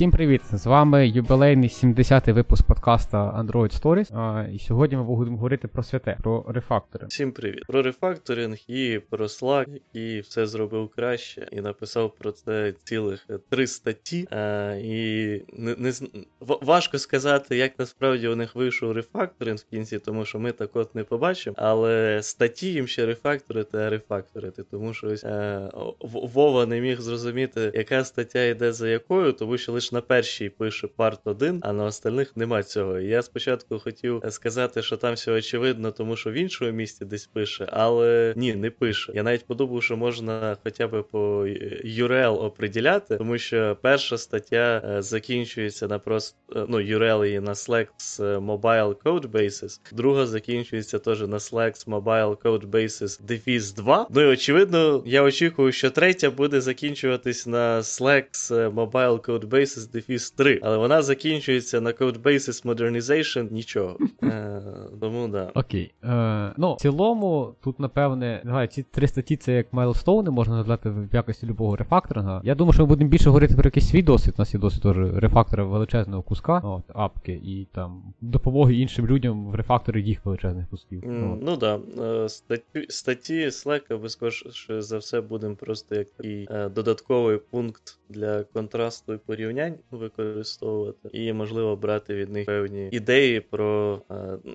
Всім привіт! З вами юбілейний 70-й випуск подкаста Android Stories. А, І сьогодні ми будемо говорити про святе, про рефактори. Всім привіт! Про рефакторинг і про Slack, який все зробив краще, і написав про це цілих три статті. А, І не, не важко сказати, як насправді у них вийшов рефакторинг в кінці, тому що ми так от не побачимо. Але статті їм ще рефакторити, а рефакторити, тому що ось а, Вова не міг зрозуміти, яка стаття йде за якою, тому що лише на першій пише парт 1, а на остальних нема цього. Я спочатку хотів сказати, що там все очевидно, тому що в іншому місці десь пише, але ні, не пише. Я навіть подумав, що можна хоча б по URL оприділяти, тому що перша стаття е, закінчується на просто ну, URL її на Slack Mobile Code Basis, друга закінчується теж на Slack Mobile Code Basis Defis 2. Ну і очевидно, я очікую, що третя буде закінчуватись на Slack Mobile Code Codebases Defis 3, але вона закінчується на Codebases Modernization нічого. Е, Тому да. Окей. Е, Ну, в цілому, тут, напевне, не знаю, ці три статті це як майлстоуни, можна назвати в якості любого рефакторинга. Я думаю, що ми будемо більше говорити про якийсь свій досвід. У нас є досвід теж рефактора величезного куска, от, апки, і там допомоги іншим людям в рефакторі їх величезних кусків. Mm, ну так. Да. Е, статті, статті Slack, безкоштовно за все будемо просто як такий е, додатковий пункт для контрасту і порівнянь використовувати, і можливо брати від них певні ідеї про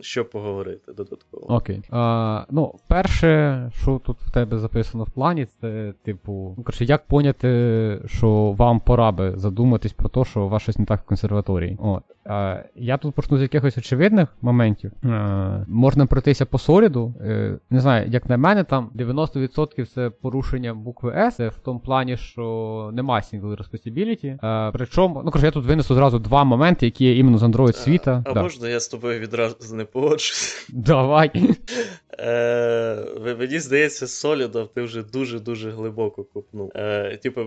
що поговорити додатково. Окей. А, Ну, перше, що тут в тебе записано в плані, це типу, ну коротше, як поняти, що вам пора би задуматись про те, що у вас щось не так в консерваторії. От. Я тут почну з якихось очевидних моментів. Можна пройтися по соліду. Е, не знаю, як на мене, там 90% це порушення букви S, в тому плані, що немає single responsibility. Причому, ну кажу, я тут винесу зразу два моменти, які є іменно з Android світа. А, а да. можна я з тобою відразу не погоджусь? Давай. Е, Мені здається, з Solid ти вже дуже-дуже глибоко купнув. Е, Типу,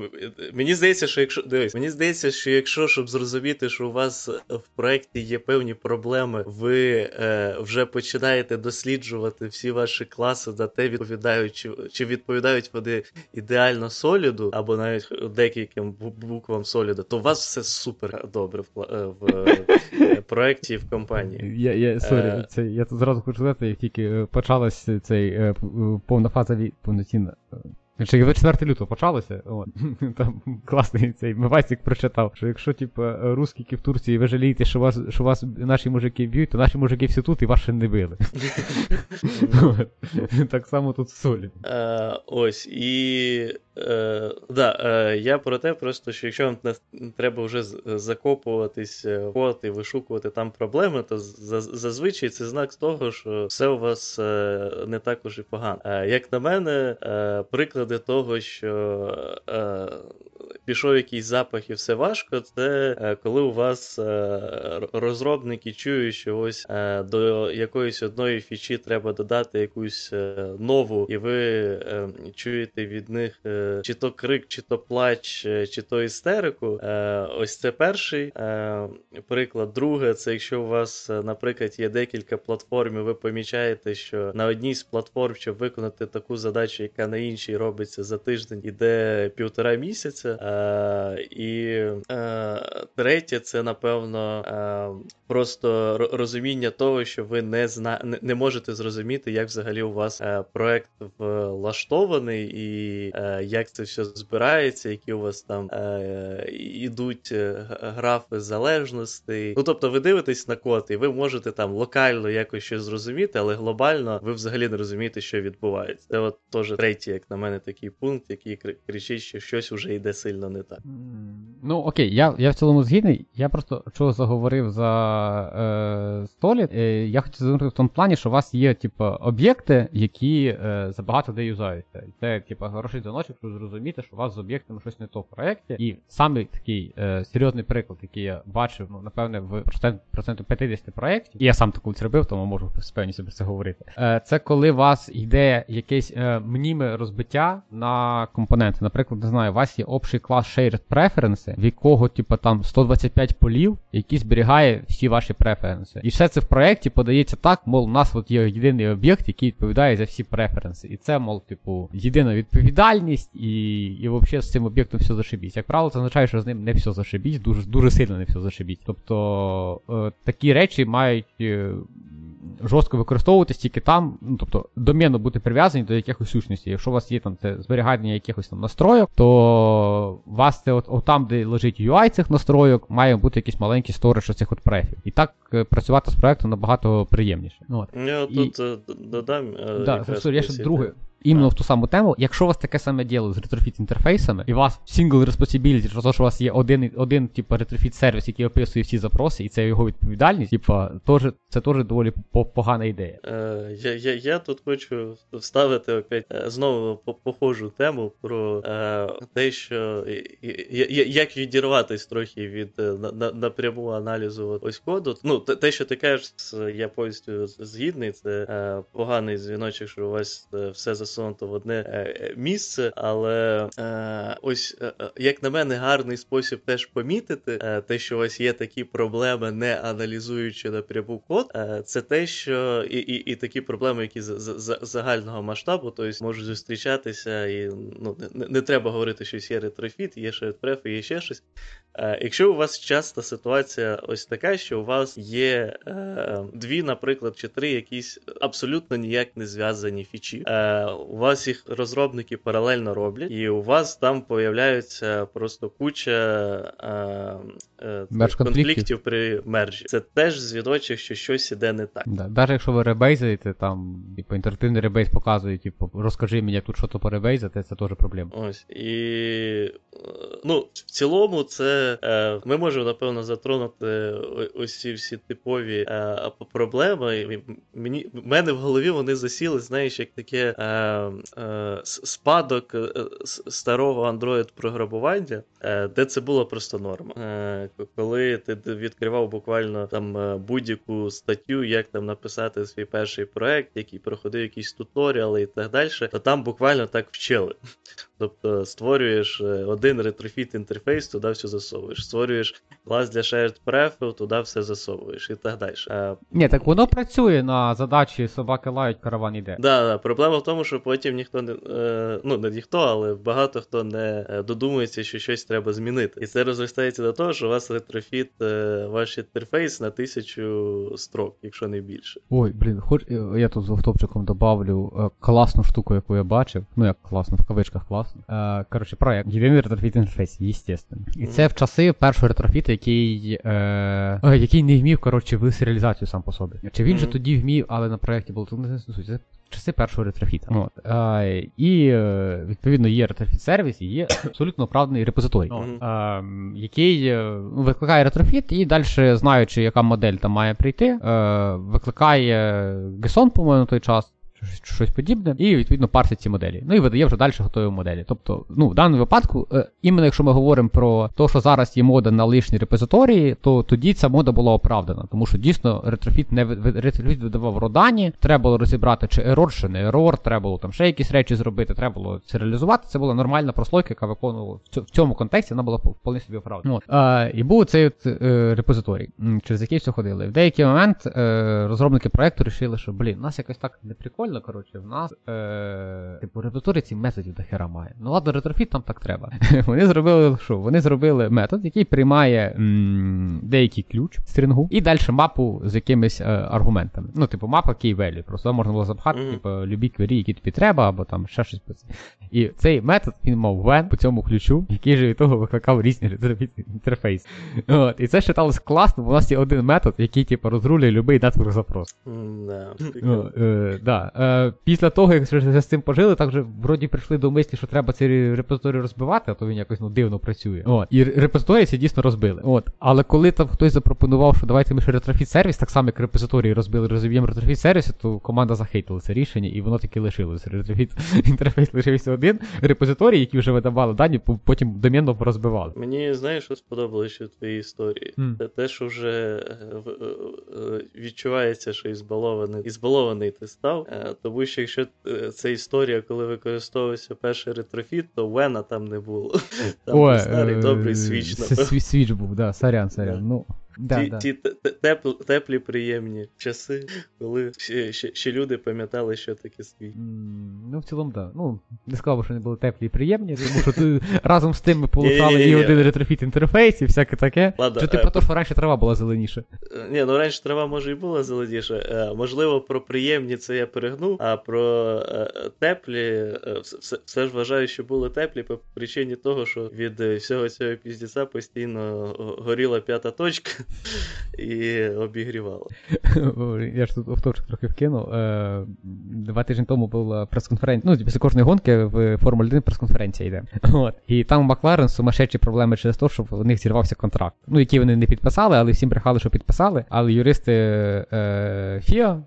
мені здається, що якщо дивись, мені здається, що якщо щоб зрозуміти, що у вас в проєкті є певні проблеми, ви е, вже починаєте досліджувати всі ваші класи за те, відповідають, чи, чи відповідають вони ідеально соліду, або навіть декільким буквам соліда, то у вас все супер добре в, е, в е, проєкті і в компанії. Я я, сорі, е... це, я тут зразу хочу сказати, як тільки почалась цей повна повноцінна Ще 24 лютого почалося. От. Там класний цей Мивасик прочитав, що якщо, типу, русські в Турції ви жалієте, що вас що вас наші мужики б'ють, то наші мужики всі тут і вас ще не били. Так само тут в солі. Ось і. Е, да, е, Я про те, просто що якщо вам треба вже закопуватись в код і вишукувати там проблеми, то зазвичай це знак того, що все у вас е, не так уж і погано. Як на мене, приклади того, що пішов якийсь запах і все важко, це е, коли у вас е, розробники чують, що ось е, до якоїсь одної фічі треба додати якусь нову, і ви чуєте від них чи то крик, чи то плач, чи то істерику. Ось це перший приклад. Друге, це якщо у вас, наприклад, є декілька платформ, і ви помічаєте, що на одній з платформ, щоб виконати таку задачу, яка на іншій робиться за тиждень, іде півтора місяця. Е, і е, третє, це напевно е, просто розуміння того, що ви не зна... не можете зрозуміти, як взагалі у вас проект влаштований, і як це все збирається, які у вас там ідуть графи залежностей. Ну тобто, ви дивитесь на код, і ви можете там локально якось щось зрозуміти, але глобально ви взагалі не розумієте, що відбувається. Це от теж третій, як на мене, такий пункт, який кричить, що щось вже йде сильно не так. Ну окей, я я в цілому згідний. Я просто чого заговорив за е, столі. Е, я хотів звернути в тому плані, що у вас є, типу, об'єкти, які е, забагато де юзаються. Це, типу, хороший дзвіночок, щоб зрозуміти, що у вас з об'єктами щось не то в проєкті. І саме такий е, серйозний приклад, який я бачив, ну, напевне, в проценту 50 проєктів, і я сам таку робив, тому можу з певністю про це говорити. Е, Це коли у вас йде якесь е, мніме розбиття на компоненти. Наприклад, не знаю, у вас є общий клас Shared Preferences, в якого, типу, там 125 полів, який зберігає всі ваші преференси. І все це в проєкті подається так, мол, у нас от є єдиний об'єкт, який відповідає за всі преференси. І це, мол, типу, єдина відповідальність, і і взагалі з цим об'єктом все зашибісь. Як правило, це означає, що з ним не все зашибісь, дуже дуже сильно не все зашибісь. Тобто е, такі речі мають. Е, жорстко використовуватись тільки там, ну тобто доменно бути прив'язані до якихось сущностей. Якщо у вас є там це зберігання якихось там настройок, то у вас це от, от там, де лежить UI цих настройок, має бути якийсь маленький сторож цих от префів. І так е, працювати з проектом набагато приємніше. Ну, от. Я і... тут е, додам. Е, да, я ще друге іменно в ту саму тему. Якщо у вас таке саме діло з ретрофіт інтерфейсами, і у вас single responsibility, що, у вас є один, один типу, ретрофіт сервіс, який описує всі запроси, і це його відповідальність, типу, теж, це теж доволі погана ідея. Е, Я я, я тут хочу вставити опять е, знову похожу тему про е, те, що як відірватися трохи від е, на, напряму аналізу ось коду. Ну, те, що ти кажеш, я повністю згідний, це е, поганий дзвіночок, що у вас е, все за засунуто в одне е, е, місце, але е, ось, як на мене, гарний спосіб теж помітити те, що у вас є такі проблеми, не аналізуючи напряму код, це те, що і і, і такі проблеми, які з, з загального масштабу, тобто можуть зустрічатися, і ну не, не треба говорити, що є ретрофіт, є шердпреф, є ще щось. Якщо у вас часто ситуація ось така, що у вас є е, дві, наприклад, чи три якісь абсолютно ніяк не зв'язані фічі, е, у вас їх розробники паралельно роблять, і у вас там появляються просто куча е, е, конфліктів при мержі. Це теж звідочок, що щось іде не так. Да. Навіть якщо ви ребейзаєте, там типу, інтерактивний ребейз показує, типу, розкажи мені, як тут що-то поребейзати, це теж проблема. Ось. І ну, в цілому, це е, ми можемо, напевно, затронути ось ці всі типові е, проблеми. Мені, в мене в голові вони засіли, знаєш, як таке. Е, Е, спадок е, старого Android програмування, е, де це було просто норма. Коли ти відкривав буквально там будь-яку статтю, як там написати свій перший проект, який проходив якісь туторіали і так далі, то там буквально так вчили. Тобто створюєш один ретрофіт інтерфейс, туди все засовуєш. Створюєш клас для shared pref, туди все засовуєш і так далі. Ні, так воно працює на задачі собаки лають, караван іде. Да, да. Проблема в тому, що потім ніхто не е, ну не ніхто, але багато хто не е, додумується, що щось треба змінити. І це розростається до того, що у вас ретрофіт е, ваш інтерфейс на тисячу строк, якщо не більше. Ой, блін, хоч я тут з автопчиком добавлю класну штуку, яку я бачив. Ну як класно, в кавичках класно. Коротше, проект. Єдиний ретрофіт інтерфейс, єстественно. І це в часи першого ретрофіту, який е, який не вмів коротше, в сам по собі. Чи він же тоді вмів, але на проєкті було тут не це часи першого ретрофіта. От. А, І е, відповідно є ретрофіт сервіс і є абсолютно оправданий репозиторій, а, який е, ну, викликає ретрофіт і далі, знаючи, яка модель там має прийти, е, викликає GSON, по-моєму, на той час щось подібне, і відповідно парсить ці моделі. Ну і видає вже далі готові моделі. Тобто, ну в даному випадку, е, іменно якщо ми говоримо про те, що зараз є мода на лишні репозиторії, то тоді ця мода була оправдана, тому що дійсно ретрофіт не ретрофіт видавав родані, треба було розібрати, чи ерор, чи не ерор, треба було там ще якісь речі зробити, треба було серіалізувати. Це була нормальна прослойка, яка виконувала в цьому контексті, вона була вполне собі оправдана. От. А, І був цей е, репозиторій, через який все ходили. В деякий момент е, розробники проекту вирішили, що блін, нас якось так не прикольно прикольно, коротше, в нас е, типу редактори ці методів до хера має. Ну ладно, ретрофіт там так треба. Вони зробили що? Вони зробили метод, який приймає м, деякий ключ стрінгу, і далі мапу з якимись е, аргументами. Ну, типу, мапа key value. Просто можна було запхати, mm-hmm. типу, любі квері, які тобі треба, або там ще щось. І цей метод він мав вен по цьому ключу, який же від того викликав різні інтерфейси. От. І це вважалось класно, бо у нас є один метод, який типу, розрулює будь-який нетворк запрос. Mm, yeah. О, е, да. Е, Після того, як вже з цим пожили, так вже вроді прийшли до мислі, що треба цей репозиторій розбивати, а то він якось ну, дивно працює. От. І репозиторії ці дійсно розбили. От. Але коли там хтось запропонував, що давайте ми ще ретрофіт сервіс, так само як репозиторії розбили, розіб'ємо ретрофіт сервіс, то команда захейтила це рішення, і воно таки лишилося. Ретрофіт інтерфейс лишився один репозиторії, які вже видавали дані, потім домінно розбивали. Мені знаєш, що сподобалося в твоїй історії. Mm. Це те, що вже е, е, відчувається, що ізбалований ізбалований ти став. Е, тому що якщо е, це історія, коли використовувався перший ретрофіт, то Вена там не було. Там Ой, старий е, добрий свіч. сві- Свіч був, да, сорян, сорян. Да. Ну, да, ті, да. ті те- те- теплі, теплі, приємні часи, коли ще, ще, ще люди пам'ятали, що таке світ. М, Ну, в цілому, так. Да. Ну, не сказав, що вони були теплі і приємні, тому що ти разом з тим ми полишали і один ретрофіт інтерфейс, і всяке таке. Ладно, Чи ти про те, що раніше трава була зеленіша? Ні, ну раніше трава може і була зеленіша. Е, Можливо, про приємні це я перегнув, а про е, теплі е, все, все ж вважаю, що були теплі по причині того, що від всього цього піздіця постійно горіла п'ята точка і обігрівало. Я ж тут автовчик трохи вкинув. Е, Два тижні тому була прес-конференція. Ну, після кожної гонки в Формулі 1 прес-конференція йде. От. І там у Макларен сумасшедші проблеми через те, що в них зірвався контракт. Ну, який вони не підписали, але всім брехали, що підписали. Але юристи е, FIA,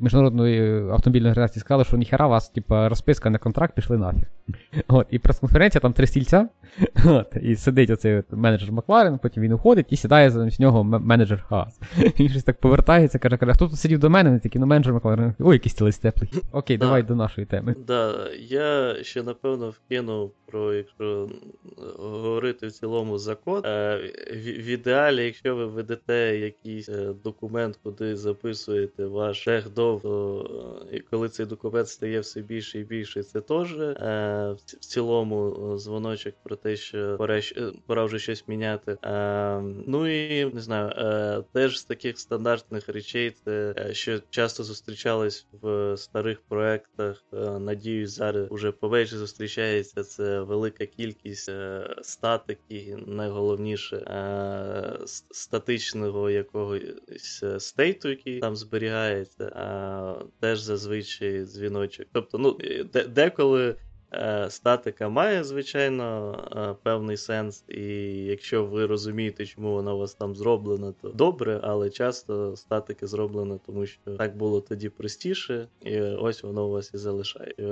міжнародної автомобільної організації, сказали, що ніхера вас, типа, розписка на контракт, пішли нафіг. От. І прес-конференція, там три стільця. От. І сидить оцей от менеджер Макларен, потім він уходить і сідає замість нього менеджер Хаас. Він щось так повертається, каже, каже, хто тут сидів до мене? Вони такі, ну менеджер Макларен. Ой, який стілець теплий. Окей, Да. давай до нашої теми. Да, я ще напевно вкинув про, якщо говорити в цілому за код. Е, в, ідеалі, якщо ви ведете якийсь е, документ, куди записуєте ваш техдов, то е, коли цей документ стає все більше і більше, це теж е, в, цілому е, дзвоночок про те, що пора, е, пора вже щось міняти. Е, ну і не знаю, е, теж з таких стандартних речей, це е, що часто зустрічались в старих проектах. Е, надіюсь, зараз уже поменше зустрічається. Це велика кількість е, статики, найголовніше е, статичного якогось е, стейту, який там зберігається, теж зазвичай дзвіночок. Тобто, ну де- деколи. Е, Статика має, звичайно, е, певний сенс, і якщо ви розумієте, чому вона у вас там зроблена, то добре, але часто статики зроблено, тому що так було тоді простіше, і ось воно у вас і залишає, і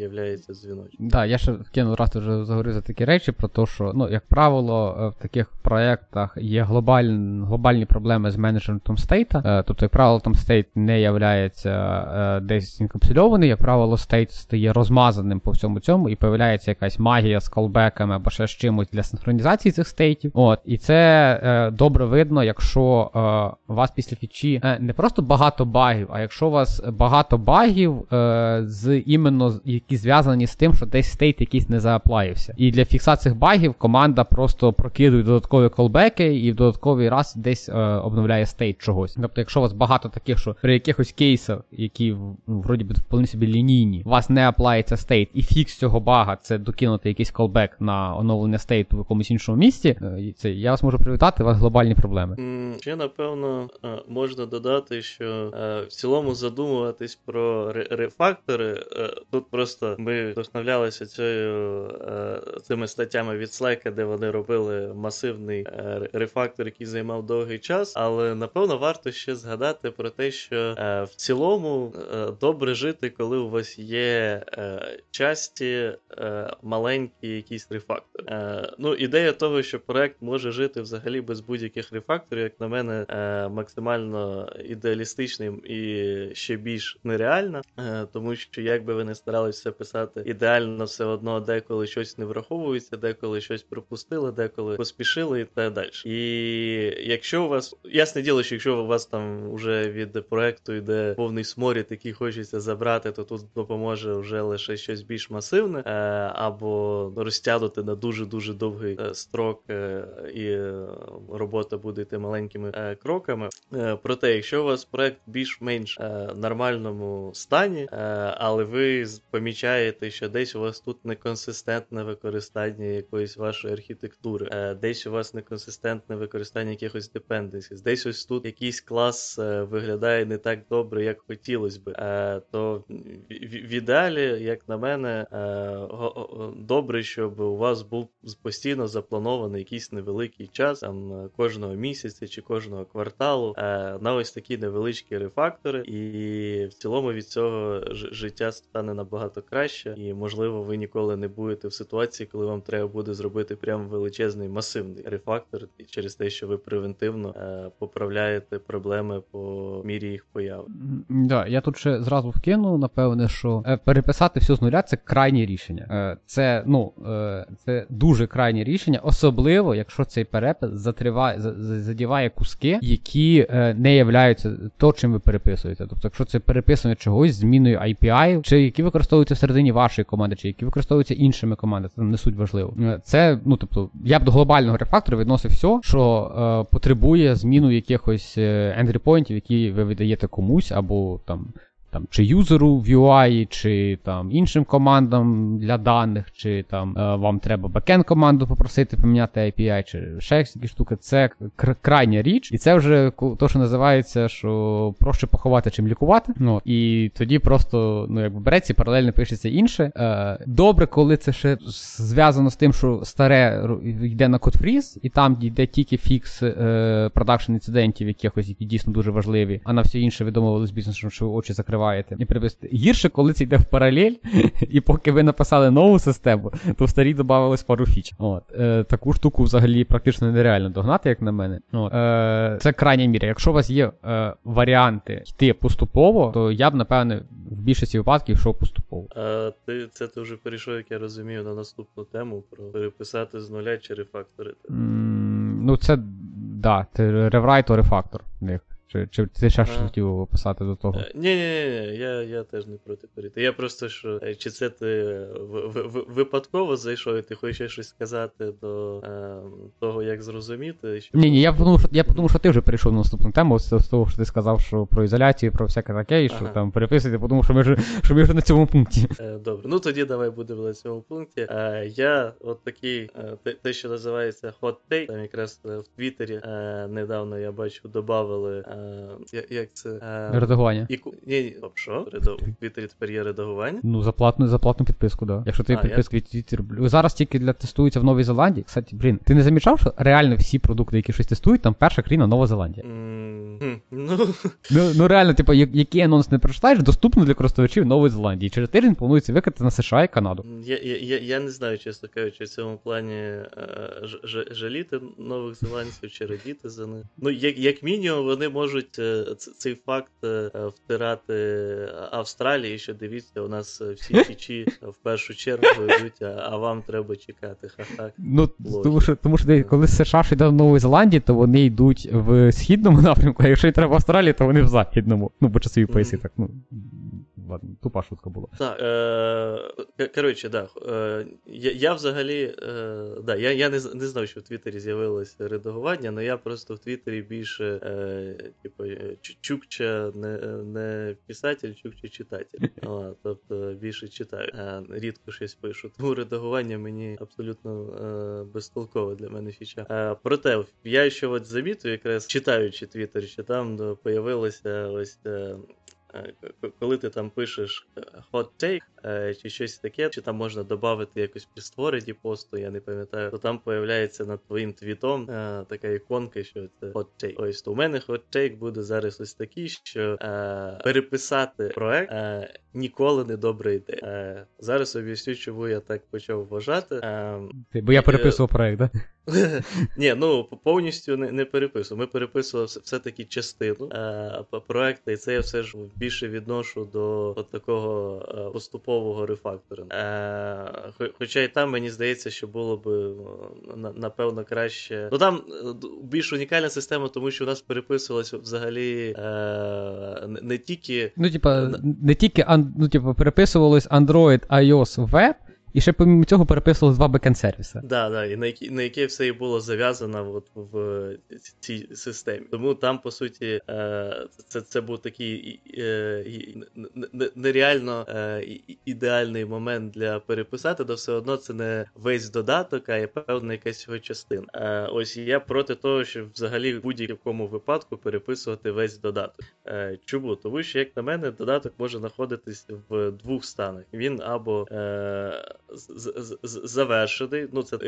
являється дзвіночком. Да, я ще вкинув раз вже заговорив за такі речі, про те, що, ну, як правило, е, в таких проєктах є глобаль... глобальні проблеми з менеджментом state а. Тобто, як правило, там state не являється десь інкапсульований, як правило, state стає розмазаним по всьому цьому, і появляється якась магія з callback ами або ще з чимось для синхронізації цих state ів. От, і це е, добре видно, якщо е, у вас після фічі е, не просто багато багів, а якщо у вас багато багів е, з іменно які зв'язані з тим, що десь state якийсь не зааплаївся. І для фіксації багів команда просто прокидує додаткові callback и і в додатковий раз десь е, обновляє state чогось. Тобто, якщо у вас багато таких, що при якихось кейсах, які вроді би вполне собі лінійні, у вас не аплається стейт, і фікс цього бага це докинути якийсь колбек на оновлення стейту в якомусь іншому місці. е, це я вас можу привітати, у вас глобальні проблеми. Ще напевно е, можна додати, що е, в цілому задумуватись про рефактори. Тут просто ми вдохновлялися цією цими статтями від Slack, де вони робили масивний рефактор, який займав довгий час. Але напевно варто ще згадати про те, що в цілому добре жити, коли у вас є е, часті е, маленькі якісь рефактори. Е, ну, ідея того, що проект може жити взагалі без будь-яких рефакторів, як на мене, е, максимально ідеалістичним і ще більш нереальна, е, тому що як би ви не старалися все писати ідеально, все одно деколи щось не враховується, деколи щось пропустили, деколи поспішили і так далі. І якщо у вас ясне діло, що якщо у вас там вже від проекту йде повний сморід, який хочеться забрати, то тут допоможе вже лише щось більш масивне, е, або розтягнути на дуже дуже довгий е, строк, е, і робота буде йти маленькими кроками. Проте, якщо у вас проект більш-менш нормальному стані, але ви помічаєте, що десь у вас тут неконсистентне використання якоїсь вашої архітектури, десь у вас неконсистентне використання якихось dependencies, десь ось тут якийсь клас виглядає не так добре, як хотілося би, то в ідеалі, як на мене, добре, щоб у вас був постійно запланований якийсь невеликий час, там кожного місяця чи кожного кварталу, на ось такі невеличкі рефактори, і в цілому від цього життя стане набагато краще, і можливо ви ніколи не будете в ситуації, коли вам треба буде зробити прям величезний масивний рефактор через те, що ви превентивно поправляєте проблеми по мірі їх появи. Да, я тут ще зразу вкину, напевне, що е, переписати все з нуля це крайнє рішення. Е, це ну, е, це дуже крайнє рішення, особливо, якщо цей перепис затриває, задіває куски, які не являються то, чим ви переписуєте. Тобто, якщо це переписування чогось, зміною API, чи які використовуються всередині вашої команди, чи які використовуються іншими командами, це не суть важливо. Це, ну тобто, я б до глобального рефактору відносив все, що е, потребує зміну якихось ендріпойнтів, які ви видаєте комусь, або там там, чи юзеру в UI, чи там іншим командам для даних, чи там е, вам треба бекен команду попросити поміняти API, чи ще якісь штуки. Це крайня річ, і це вже то, що називається, що проще поховати, чим лікувати. Ну, І тоді просто ну, якби береться паралельно пишеться інше. Е, Добре, коли це ще зв'язано з тим, що старе йде на кодфріз, і там йде тільки фікс е, продакшн інцидентів, якихось, які дійсно дуже важливі, а на все інше домовились з бізнесом, що очі закривають відкриваєте і привести. Гірше, коли це йде в паралель, і поки ви написали нову систему, то в старій додавалось пару фіч. От. Е, Таку штуку взагалі практично нереально догнати, як на мене. От. Е, Це крайня міра. Якщо у вас є е, варіанти йти поступово, то я б, напевне, в більшості випадків йшов поступово. А ти це ти вже перейшов, як я розумію, на наступну тему про переписати з нуля чи рефакторити. Mm, ну, це да, це реврайт рефактор. Чи чи ти ще щось хотів описати до того? Ні, ні, ні, я я теж не проти перейти. Я просто що, е, чи це ти випадково зайшов, і ти хочеш щось сказати до е, того, як зрозуміти? Ні, ні, я подумав, що я подумав, що ти вже перейшов на наступну тему, з того, що ти сказав, що про ізоляцію, про всяке таке, і що ага. там переписуєте, подумав, що ми вже що ми вже на цьому пункті. Е, добре, ну тоді давай будемо на цьому пункті. Е, я от такий, е, те, що називається hot take, там якраз в Твіттері е, недавно я бачу, додавали як це? Е, редагування. І, ні, ні, що? Редав... В Твіттері тепер є редагування? Ну, за платну, за платну підписку, да. Якщо ти підписку від Твіттер. Зараз тільки для тестуються в Новій Зеландії. Кстати, блін, ти не замічав, що реально всі продукти, які щось тестують, там перша країна Нова Зеландія. Ну... ну, ну реально, типу, який анонс не прочитаєш, доступно для користувачів Нової Зеландії. Через тиждень планується викрити на США і Канаду. Я я, я, я не знаю, чесно кажучи, в цьому плані е, ж, жаліти нових зеландців чи радіти за них. Ну, як як мінімум, вони можуть е, цей факт е, втирати Австралії, що дивіться, у нас всі чічі в першу чергу йдуть, а вам треба чекати. Ха-ха. Ну, тому що, тому що коли США йде в Нової Зеландії, то вони йдуть в східному напрямку, а якщо й треба в Австралії, то вони в західному. Ну, бо часові mm-hmm. так, ну. Ладно, тупа шутка була. Так, е, коротше, да. Е, я я взагалі. Е, да, Я я не не знав, що в Твіттері з'явилось редагування, але я просто в Твіттері більше е, типу, чукча не не писатель, чукча читатель. А, тобто більше читаю. А, рідко щось пишу. Тому редагування мені абсолютно е, безтолкове для мене фіча. Проте, я ще от замітив, якраз читаючи Твіттер, що там появилося ось. Е, коли ти там пишеш е, hot take е, чи щось таке, чи там можна додати якось при створенні посту, я не пам'ятаю, то там появляється над твоїм твітом така іконка, що це hot take. Ось то у мене hot take буде зараз ось такий, що переписати проект ніколи не добра ідея. Зараз об'ясню, чому я так почав вважати. Бо я переписував проект, так? Ні, ну повністю не не переписував. Ми переписували все-таки частину проекту, і це я все ж більше відношу до от такого е, поступового рефакторингу. Е, Хоча і там мені здається, що було б е, напевно краще. Ну там більш унікальна система, тому що у нас переписувалося взагалі не тільки. Ну, типа, не тільки ну, типа, переписувалось Android, iOS, Web. І ще помимо цього переписували два бекенд сервіси. Да, да, і на які на яке все і було зав'язано от в цій системі. Тому там, по суті, е, це це був такий е, нереально е, ідеальний момент для переписати, то все одно це не весь додаток, а є певна якась його частина. Ось я проти того, щоб взагалі в будь-якому випадку переписувати весь додаток. Чому? Тому що, як на мене, додаток може знаходитись в двох станах. Він або завершений. Ну, це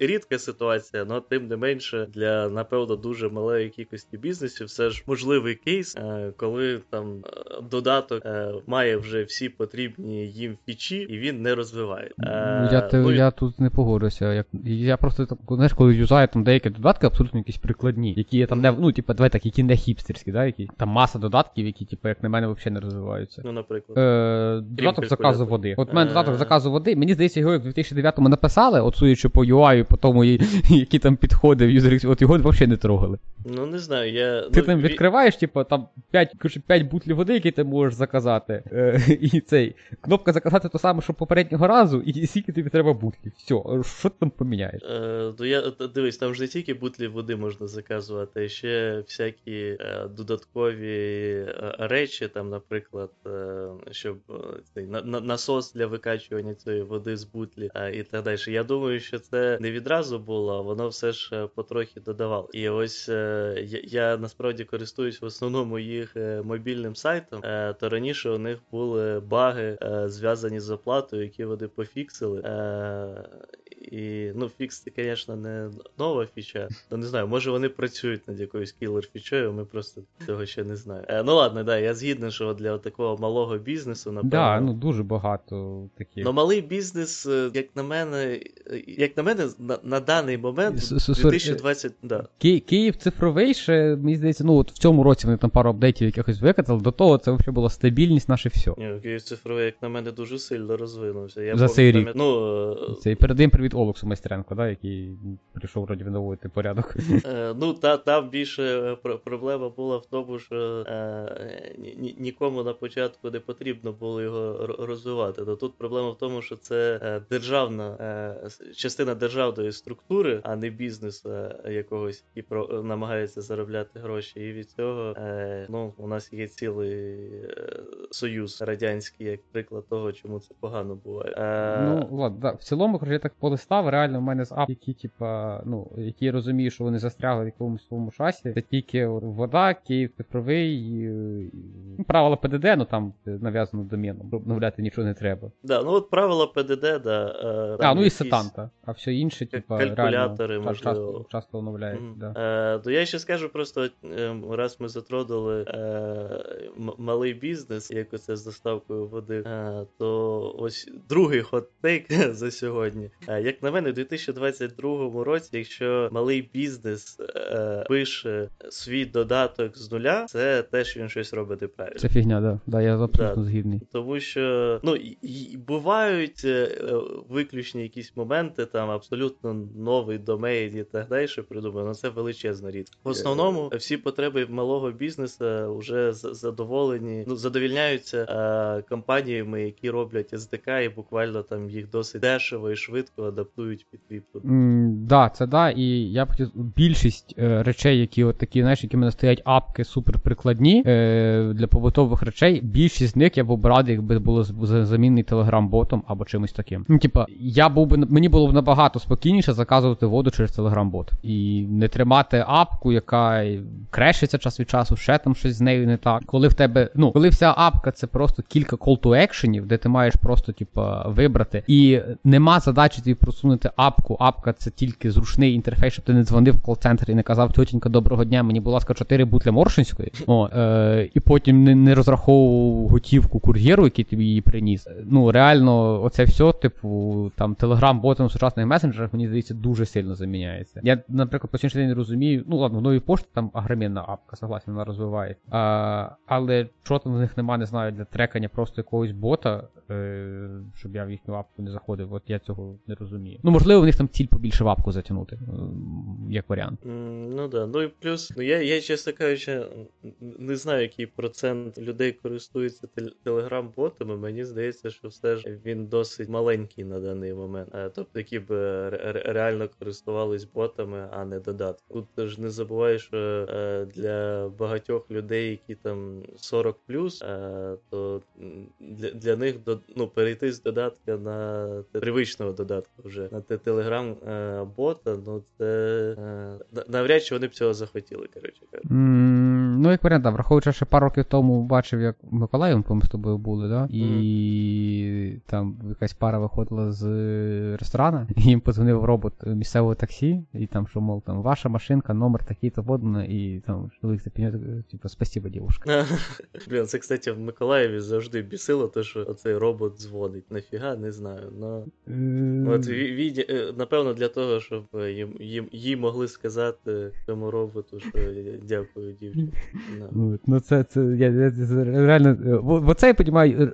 рідка ситуація, але тим не менше для напевно дуже малої кількості бізнесів все ж можливий кейс, е, коли там е, додаток е, має вже всі потрібні їм фічі, і він не розвиває. Я ну, я тут не погоджуся. Як я просто так, знаєш, коли юзаю там деякі додатки, абсолютно якісь прикладні, які є там не ну, типу, давай так, які не хіпстерські, да, які там маса додатків, які, типу, як на мене, взагалі не розвиваються. Ну, наприклад, Е, додаток заказу води. От у мене додаток заказу води. Мені здається, його в 2009-му написали, от судячи по UI, по тому, які там підходи в юзер, от його взагалі не трогали. Ну, не знаю, я. Ти ну, там відкриваєш, типу, там 5 5 бутлів води, які ти можеш заказати. Е, І цей. Кнопка заказати то саме, що попереднього разу, і скільки тобі треба бутлів. Все, що ти там поміняєш? Е, то я, Дивись, там ж не тільки бутлі води можна заказувати, а ще всякі е, додаткові е, речі, там, наприклад, е, щоб е, цей на, на, насос для викачування цієї води з бутлі і так далі. Я думаю, що це не відразу було, а воно все ж потрохи додавало. І ось я, я насправді користуюсь в основному їх мобільним сайтом, то раніше у них були баги зв'язані з оплатою, які вони пофіксили. І ну, фікс це, звісно, не нова фіча. Ну не знаю, може вони працюють над якоюсь кілер фічою, ми просто цього ще не знаємо. Е, ну ладно, да, я згідний, що для такого малого бізнесу, напевно. Да, ну дуже багато таких. Ну малий бізнес, е, як на мене, е, як на мене, на, на даний момент, 2020. да. Ки- Київ цифровий ще, мені здається, ну от в цьому році вони там пару апдейтів якихось викатали, до того це взагалі була стабільність, наше все. Ні, Київ цифровий, як на мене, дуже сильно розвинувся. Я За цей рік. Ну, Цей передаємо привіт Олексу Майстренко, да, який прийшов вроді відновити порядок. Е, ну, та, там більше проблема була в тому, що е, ні, нікому на початку не потрібно було його розвивати. Но тут проблема в тому, що це е, державна е, частина державної структури, а не бізнесу е, якогось, який про, намагається заробляти гроші. І від цього е, ну, у нас є цілий союз радянський, як приклад того, чому це погано буває. Ну, ладно, да. в цілому, я так полистав, реально в мене з ап, які, типа, ну, які розумію, що вони застрягли в якомусь своєму шасі. Це тільки вода, Київ цифровий, і, і правила ПДД, ну там нав'язано доміном. Обновляти нічого не треба. Да, ну от правила ПДД, да. Е, а, ну і сетанта, а все інше, типа, калькулятори, реально, часто, часто оновляється. Mm. Да. Е, то я ще скажу просто, ем, раз ми затронули е, малий бізнес, як оце з доставкою води, е, то ось другий hot take за сьогодні. Е, як на мене, у 2022 році, якщо малий бізнес е, пише свій додаток з нуля, це теж він щось робить неправильно. Це фігня, да. Да, я абсолютно да. згідний. Тому що ну і, і бувають е, виключні якісь моменти, там абсолютно новий домейн і так далі, придумано. Ну, це величезна рідкість. В основному всі потреби малого бізнесу вже задоволені, ну задовільняються е, компаніями, які роблять SDK, і буквально там їх досить дешево і швидко адаптують під твій продукт. Mm, да, це да. І я б хотів більшість е, речей, які от такі, знаєш, які в мене стоять апки суперприкладні е, для побутових речей. Більшість з них я б радий, якби було замінний телеграм-ботом або чимось таким. Ну, типа, я був би мені було б набагато спокійніше заказувати воду через телеграм-бот. І не тримати апку, яка крешиться час від часу, ще там щось з нею не так. Коли в тебе, ну, коли вся апка це просто кілька call to actionів, де ти маєш просто, типа, вибрати. І нема задачі тобі просунути апку. Апка це тільки зручний інтерфейс, щоб ти не дзвонив в кол-центр і не казав, тьотінька, доброго дня, мені, будь ласка, 4 бутля Моршинської. О, е, І потім не, не розраховував готівку кур'єру, який тобі її приніс. Ну, реально, оце все, типу, там, телеграм-ботом в сучасних месенджерах, мені здається, дуже сильно заміняється. Я, наприклад, по сьогоднішній день розумію. Ну, ладно, в новій пошті там агромінна апка, согласен, вона розвиває. А, Але що там в них немає, не знаю, для трекання просто якогось бота, щоб я в їхню апку не заходив. От я цього не розумію. Ну, можливо, в них там ціль побільше вапку затягнути, як варіант. Mm, ну да. Ну і плюс, ну я, я чесно кажучи, не знаю, який процент людей користується телеграм-ботами. Мені здається, що все ж він досить маленький на даний момент. Тобто, які б реально користувались ботами, а не додатками. Тут ж не забувай, що для багатьох людей, які там 40 то для для них ну, перейти з додатка на привичного додатку вже на телеграм-бота, ну це навряд чи вони б цього захотіли, коротше кажучи. Ну, як варіант, враховуючи, що пару років тому бачив, як в Миколаєві, ми з тобою були, да? і mm. там якась пара виходила з ресторана, і їм подзвонив робот місцевого таксі, і там, що, мов, там, ваша машинка, номер такий-то водно, і там чоловік запіняє, типу, спасибо, дівушка. Блін, це, кстати, в Миколаєві завжди бісило, то, що оцей робот дзвонить. Нафіга, не знаю. Но... От, е, Напевно, для того, щоб їм, їм, їм могли сказати цьому роботу, що дякую, дівчині. No. Ну, це, це, я, я, реально, бо це я розумію,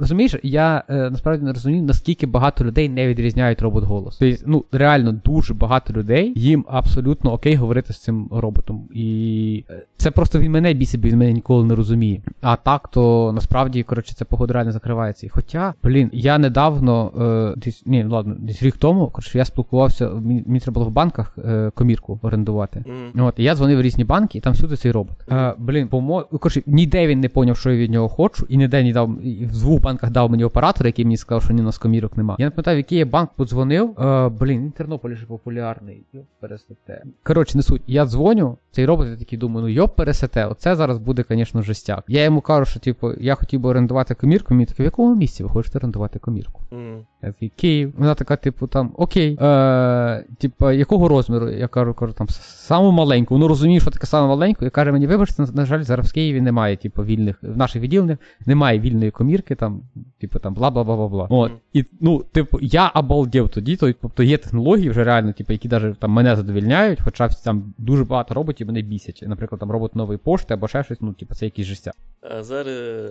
розумієш, я е, насправді не розумію, наскільки багато людей не відрізняють робот голос. Тобто, ну, реально дуже багато людей, їм абсолютно окей говорити з цим роботом. І е, це просто він мене бісить, бо він мене ніколи не розуміє. А так, то насправді, коротше, це погода реально закривається. Хоча, блін, я недавно, е, десь, ні, ладно, десь рік тому, коротше, я спілкувався, мені треба було в банках е, комірку орендувати. Mm. От, і я дзвонив в різні банки, і там всюди цей робот. Е, блін, помо... коротше, ніде він не поняв, що я від нього хочу, і ніде не дав, і в двох банках дав мені оператор, який мені сказав, що ні у нас комірок нема. Я не пам'ятаю, в який я банк подзвонив. Е, блін, він Тернополі ж популярний. Йоп, пересете. Коротше, не суть. Я дзвоню, цей робот, я такий думаю, ну йоп, пересете, оце зараз буде, звісно, жестяк. Я йому кажу, що типу, я хотів би орендувати комірку, мені таке, в якому місці ви хочете орендувати комірку? Mm. Я такий, Київ. Вона така, типу, там, окей. Е, Типу, якого розміру? Я кажу, кажу, там, саму маленьку. Воно розуміє, що таке саме маленьку, і каже мені, вибачте, на жаль, зараз в Києві немає, типу, вільних, в наших відділеннях немає вільної комірки, там, типу, там, бла бла бла бла бла. От. І, ну, типу, я обалдів тоді, тобто є технології вже реально, типу, які навіть там мене задовільняють, хоча там дуже багато роботів мене бісять. Наприклад, там робот нової пошти або ще щось, ну, типу, це якісь життя. А зараз е,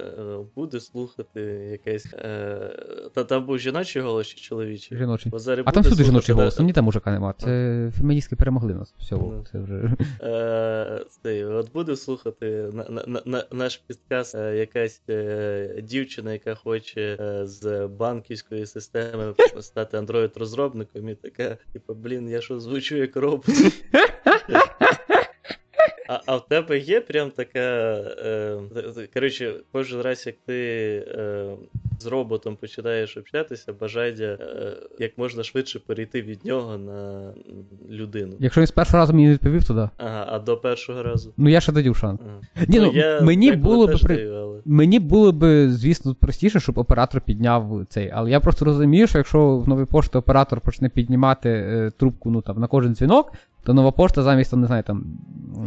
буде слухати якесь. Е, та там був жіночий голос чи чоловічий? Жіночий. А там всюди жіночий голос, там ні там мужика нема. Це феміністки перемогли нас. Все, ну. це вже. Е, От буде слухати на, на, на, наш підказ е, якась дівчина, яка хоче з банківської системи стати Android-розробником, і така, типу, блін, я що звучу як робот. А а в тебе є прям така. Е, Коротше, кожен раз, як ти е, з роботом починаєш общатися, бажання е, як можна швидше перейти від нього на людину. Якщо він з першого разу мені не відповів, то да. Ага, а до першого разу. Ну я ще дадю шанс. Ага. Ні, ну, ну я Мені було б при... даю, але... мені було б, звісно, простіше, щоб оператор підняв цей. Але я просто розумію, що якщо в новій пошті оператор почне піднімати е, трубку ну, там, на кожен дзвінок, то нова пошта замість там, не знаю, там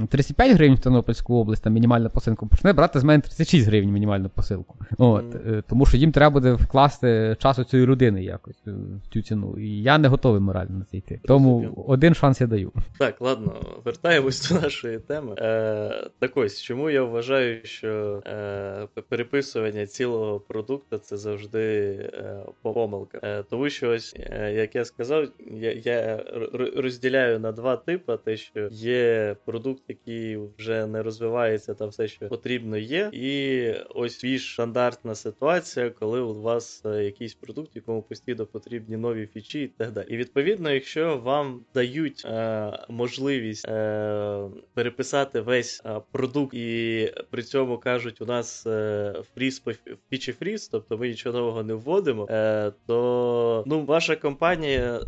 35 гривень в Тернопільську область, там мінімальна посилка, почне брати з мене 36 гривень мінімальну посилку. От, mm. Тому що їм треба буде вкласти часу цієї людини якось е, в цю ціну. І я не готовий морально на це йти. Тому один шанс я даю. Так, ладно, вертаємось до нашої теми. Е, Так ось, чому я вважаю, що е, переписування цілого продукту це завжди е, помилка. Е, Тому що ось, е, як я сказав, я, я розділяю на два типи: те, що є продукт, який вже не розвивається, та все, що потрібно є, і ось більш стандартна ситуація, коли у вас е, якийсь продукт, якому постійно потрібні нові фічі і так далі. І відповідно, якщо вам дають е, можливість е, переписати весь е, продукт, і при цьому кажуть, у нас е, фріз фічі фріз, тобто ми нічого нового не вводимо, е, то ну, ваша компанія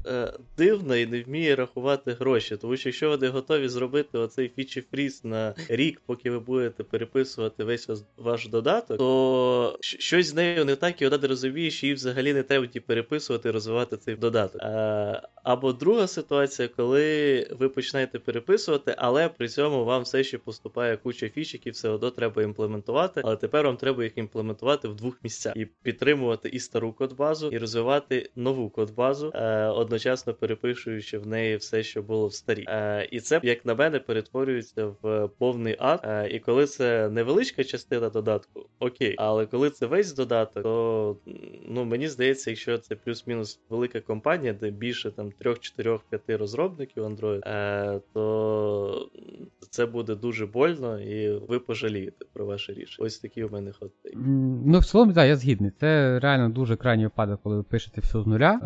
дивна і не вміє рахувати гроші. Тому що якщо вони готові зробити оцей фічі фріз на рік, поки ви будете переписувати весь ваш додаток, то щось з нею не так, і вона не розуміє, що їй взагалі не треба ті переписувати розвивати цей додаток. А або друга ситуація, коли ви починаєте переписувати, але при цьому вам все ще поступає куча фіч, які все одно треба імплементувати, але тепер вам треба їх імплементувати в двох місцях і підтримувати і стару кодбазу, і розвивати нову кодбазу, е, одночасно перепишуючи в неї все, що було в старій. Е, і це, як на мене, перетворюється в повний ад. Е, і коли це невеличка частина додатку, окей, але коли це весь додаток, то ну мені здається, якщо це плюс-мінус велика компанія, де більше там 3, 4, 5 розробників Android, е, то це буде дуже больно, і ви пожалієте про ваше рішення. Ось такі у мене хоти. Ну, в цілому, так, я згідний. Це реально дуже крайній випадок, коли ви пишете все з нуля.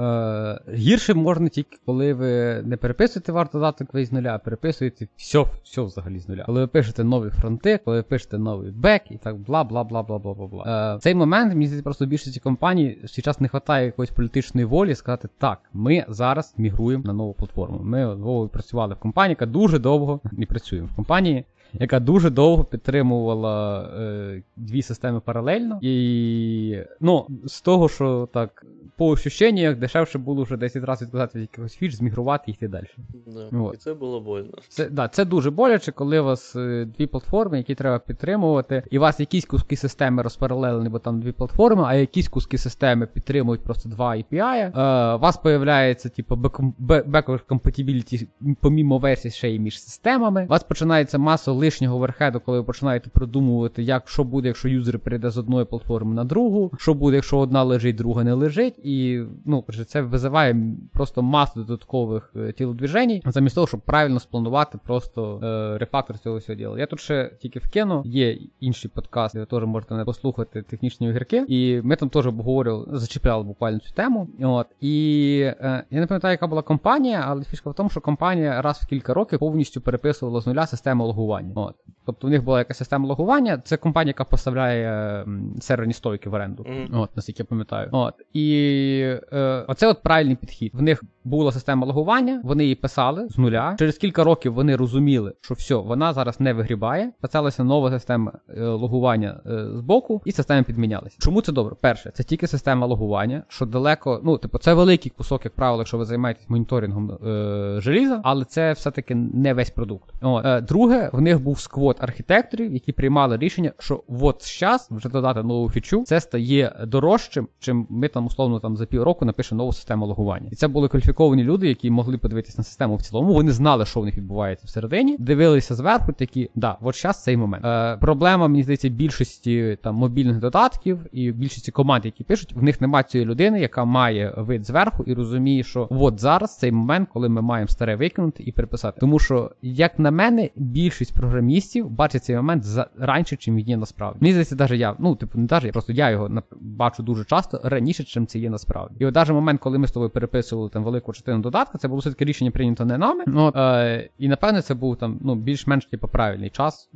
Е, Гірше можна тільки, коли ви не переписуєте ваш додаток весь з нуля, а переписуєте все, все взагалі з нуля. Коли ви пишете нові фронти, коли ви пишете новий бек і так бла бла бла бла бла бла бла. Е, цей момент мені здається, просто більшості компаній зараз не вистачає якоїсь політичної волі сказати, так, ми зараз мігруємо на нову платформу. Ми Вовою працювали в компанії, яка дуже довго не працює в компанії. Яка дуже довго підтримувала е, дві системи паралельно. І ну, з того, що так, по ощущеннях, дешевше було вже 10 разів відказати від якихось фіч, змігрувати і йти далі. Да. Вот. І це було больно. Це, да, це дуже боляче, коли у вас е, дві платформи, які треба підтримувати, і у вас якісь куски системи розпаралелені, бо там дві платформи, а якісь куски системи підтримують просто два API. Е, у вас появляється типу, backward compatibility помімо версій ще й між системами. У вас починається маса лишнього оверхеду, коли ви починаєте продумувати, як що буде, якщо юзер перейде з одної платформи на другу, що буде, якщо одна лежить, друга не лежить. І ну, це визиває просто масу додаткових е, тілодвіжень, замість того, щоб правильно спланувати просто е, рефактор цього всього діла. Я тут ще тільки вкину, є інші подкасти, ви теж можете не послухати технічні огірки. І ми там теж обговорювали, зачіпляли буквально цю тему. От І е, я не пам'ятаю, яка була компанія, але фішка в тому, що компанія раз в кілька років повністю переписувала з нуля систему логування. От. Тобто в них була якась система логування. Це компанія, яка поставляє серверні стойки в оренду. Mm-hmm. От, наскільки я пам'ятаю. От. І е, оце от правильний підхід. В них була система логування, вони її писали з нуля. Через кілька років вони розуміли, що все, вона зараз не вигрібає. Писалася нова система е, логування е, з боку, і системи підмінялися. Чому це добре? Перше, це тільки система логування, що далеко, ну, типу, це великий кусок, як правило, якщо ви займаєтесь моніторингом е, желіза, але це все-таки не весь продукт. От. Е, друге, в них був сквот архітекторів, які приймали рішення, що от зараз вже додати нову фічу, це стає дорожчим, чим ми там условно там за півроку напишемо нову систему логування. І це були кваліфіковані люди, які могли подивитися на систему в цілому. Вони знали, що в них відбувається всередині, дивилися зверху, такі, да, от зараз цей момент. Е, Проблема, мені здається, більшості там мобільних додатків і більшості команд, які пишуть, в них немає цієї людини, яка має вид зверху і розуміє, що от зараз цей момент, коли ми маємо старе викинути і переписати. Тому що, як на мене, більшість програмістів бачить цей момент за раніше, чим він є насправді. Мені здається, навіть я, ну типу, не навіть, просто я його бачу дуже часто раніше, чим це є насправді. І от навіть момент, коли ми з тобою переписували там велику частину додатка, це було все таки рішення прийнято не нами. От, е, І напевне це був там ну більш-менш типу, правильний час.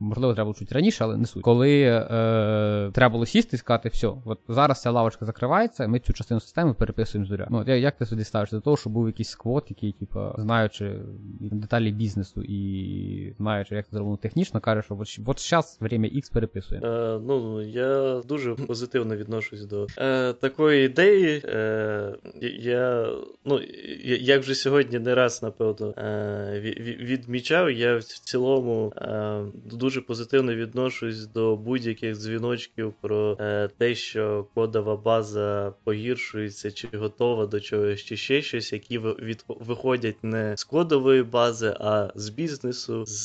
Можливо, треба було чуть раніше, але не суть. Коли е, треба було сісти і сказати, все, от зараз ця лавочка закривається, ми цю частину системи переписуємо з зоря. Ну, от, як ти сюди ставишся до того, що був якийсь сквот, який, типу, знаючи деталі бізнесу і знаючи, як це зроблено технічно, каже, що от, от зараз время X переписує. Е, ну, я дуже позитивно відношусь до е, такої ідеї. Е, я, ну, як вже сьогодні не раз, напевно, е, відмічав, я в цілому е, дуже позитивно відношусь до будь-яких дзвіночків про е, те, що кодова база погіршується чи готова до чогось, чи ще щось, які від, виходять не з кодової бази, а з бізнесу, з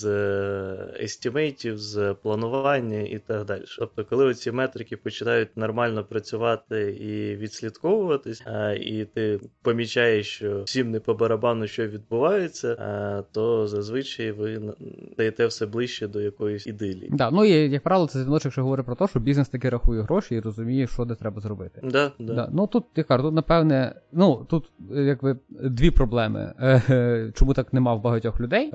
естімейтів, з планування і так далі. Тобто, коли ці метрики починають нормально працювати і відслідковуватись, і ти помічаєш, що всім не по барабану, що відбувається, то зазвичай ви даєте все ближче до якоїсь ідилії. Да, ну і як правило, це дзвіночок, що говорить про те, що бізнес таки рахує гроші і розуміє, що де треба зробити. Да, да. Да. Ну тут я кажу, тут напевне, ну тут якби дві проблеми. Чому так нема в багатьох людей?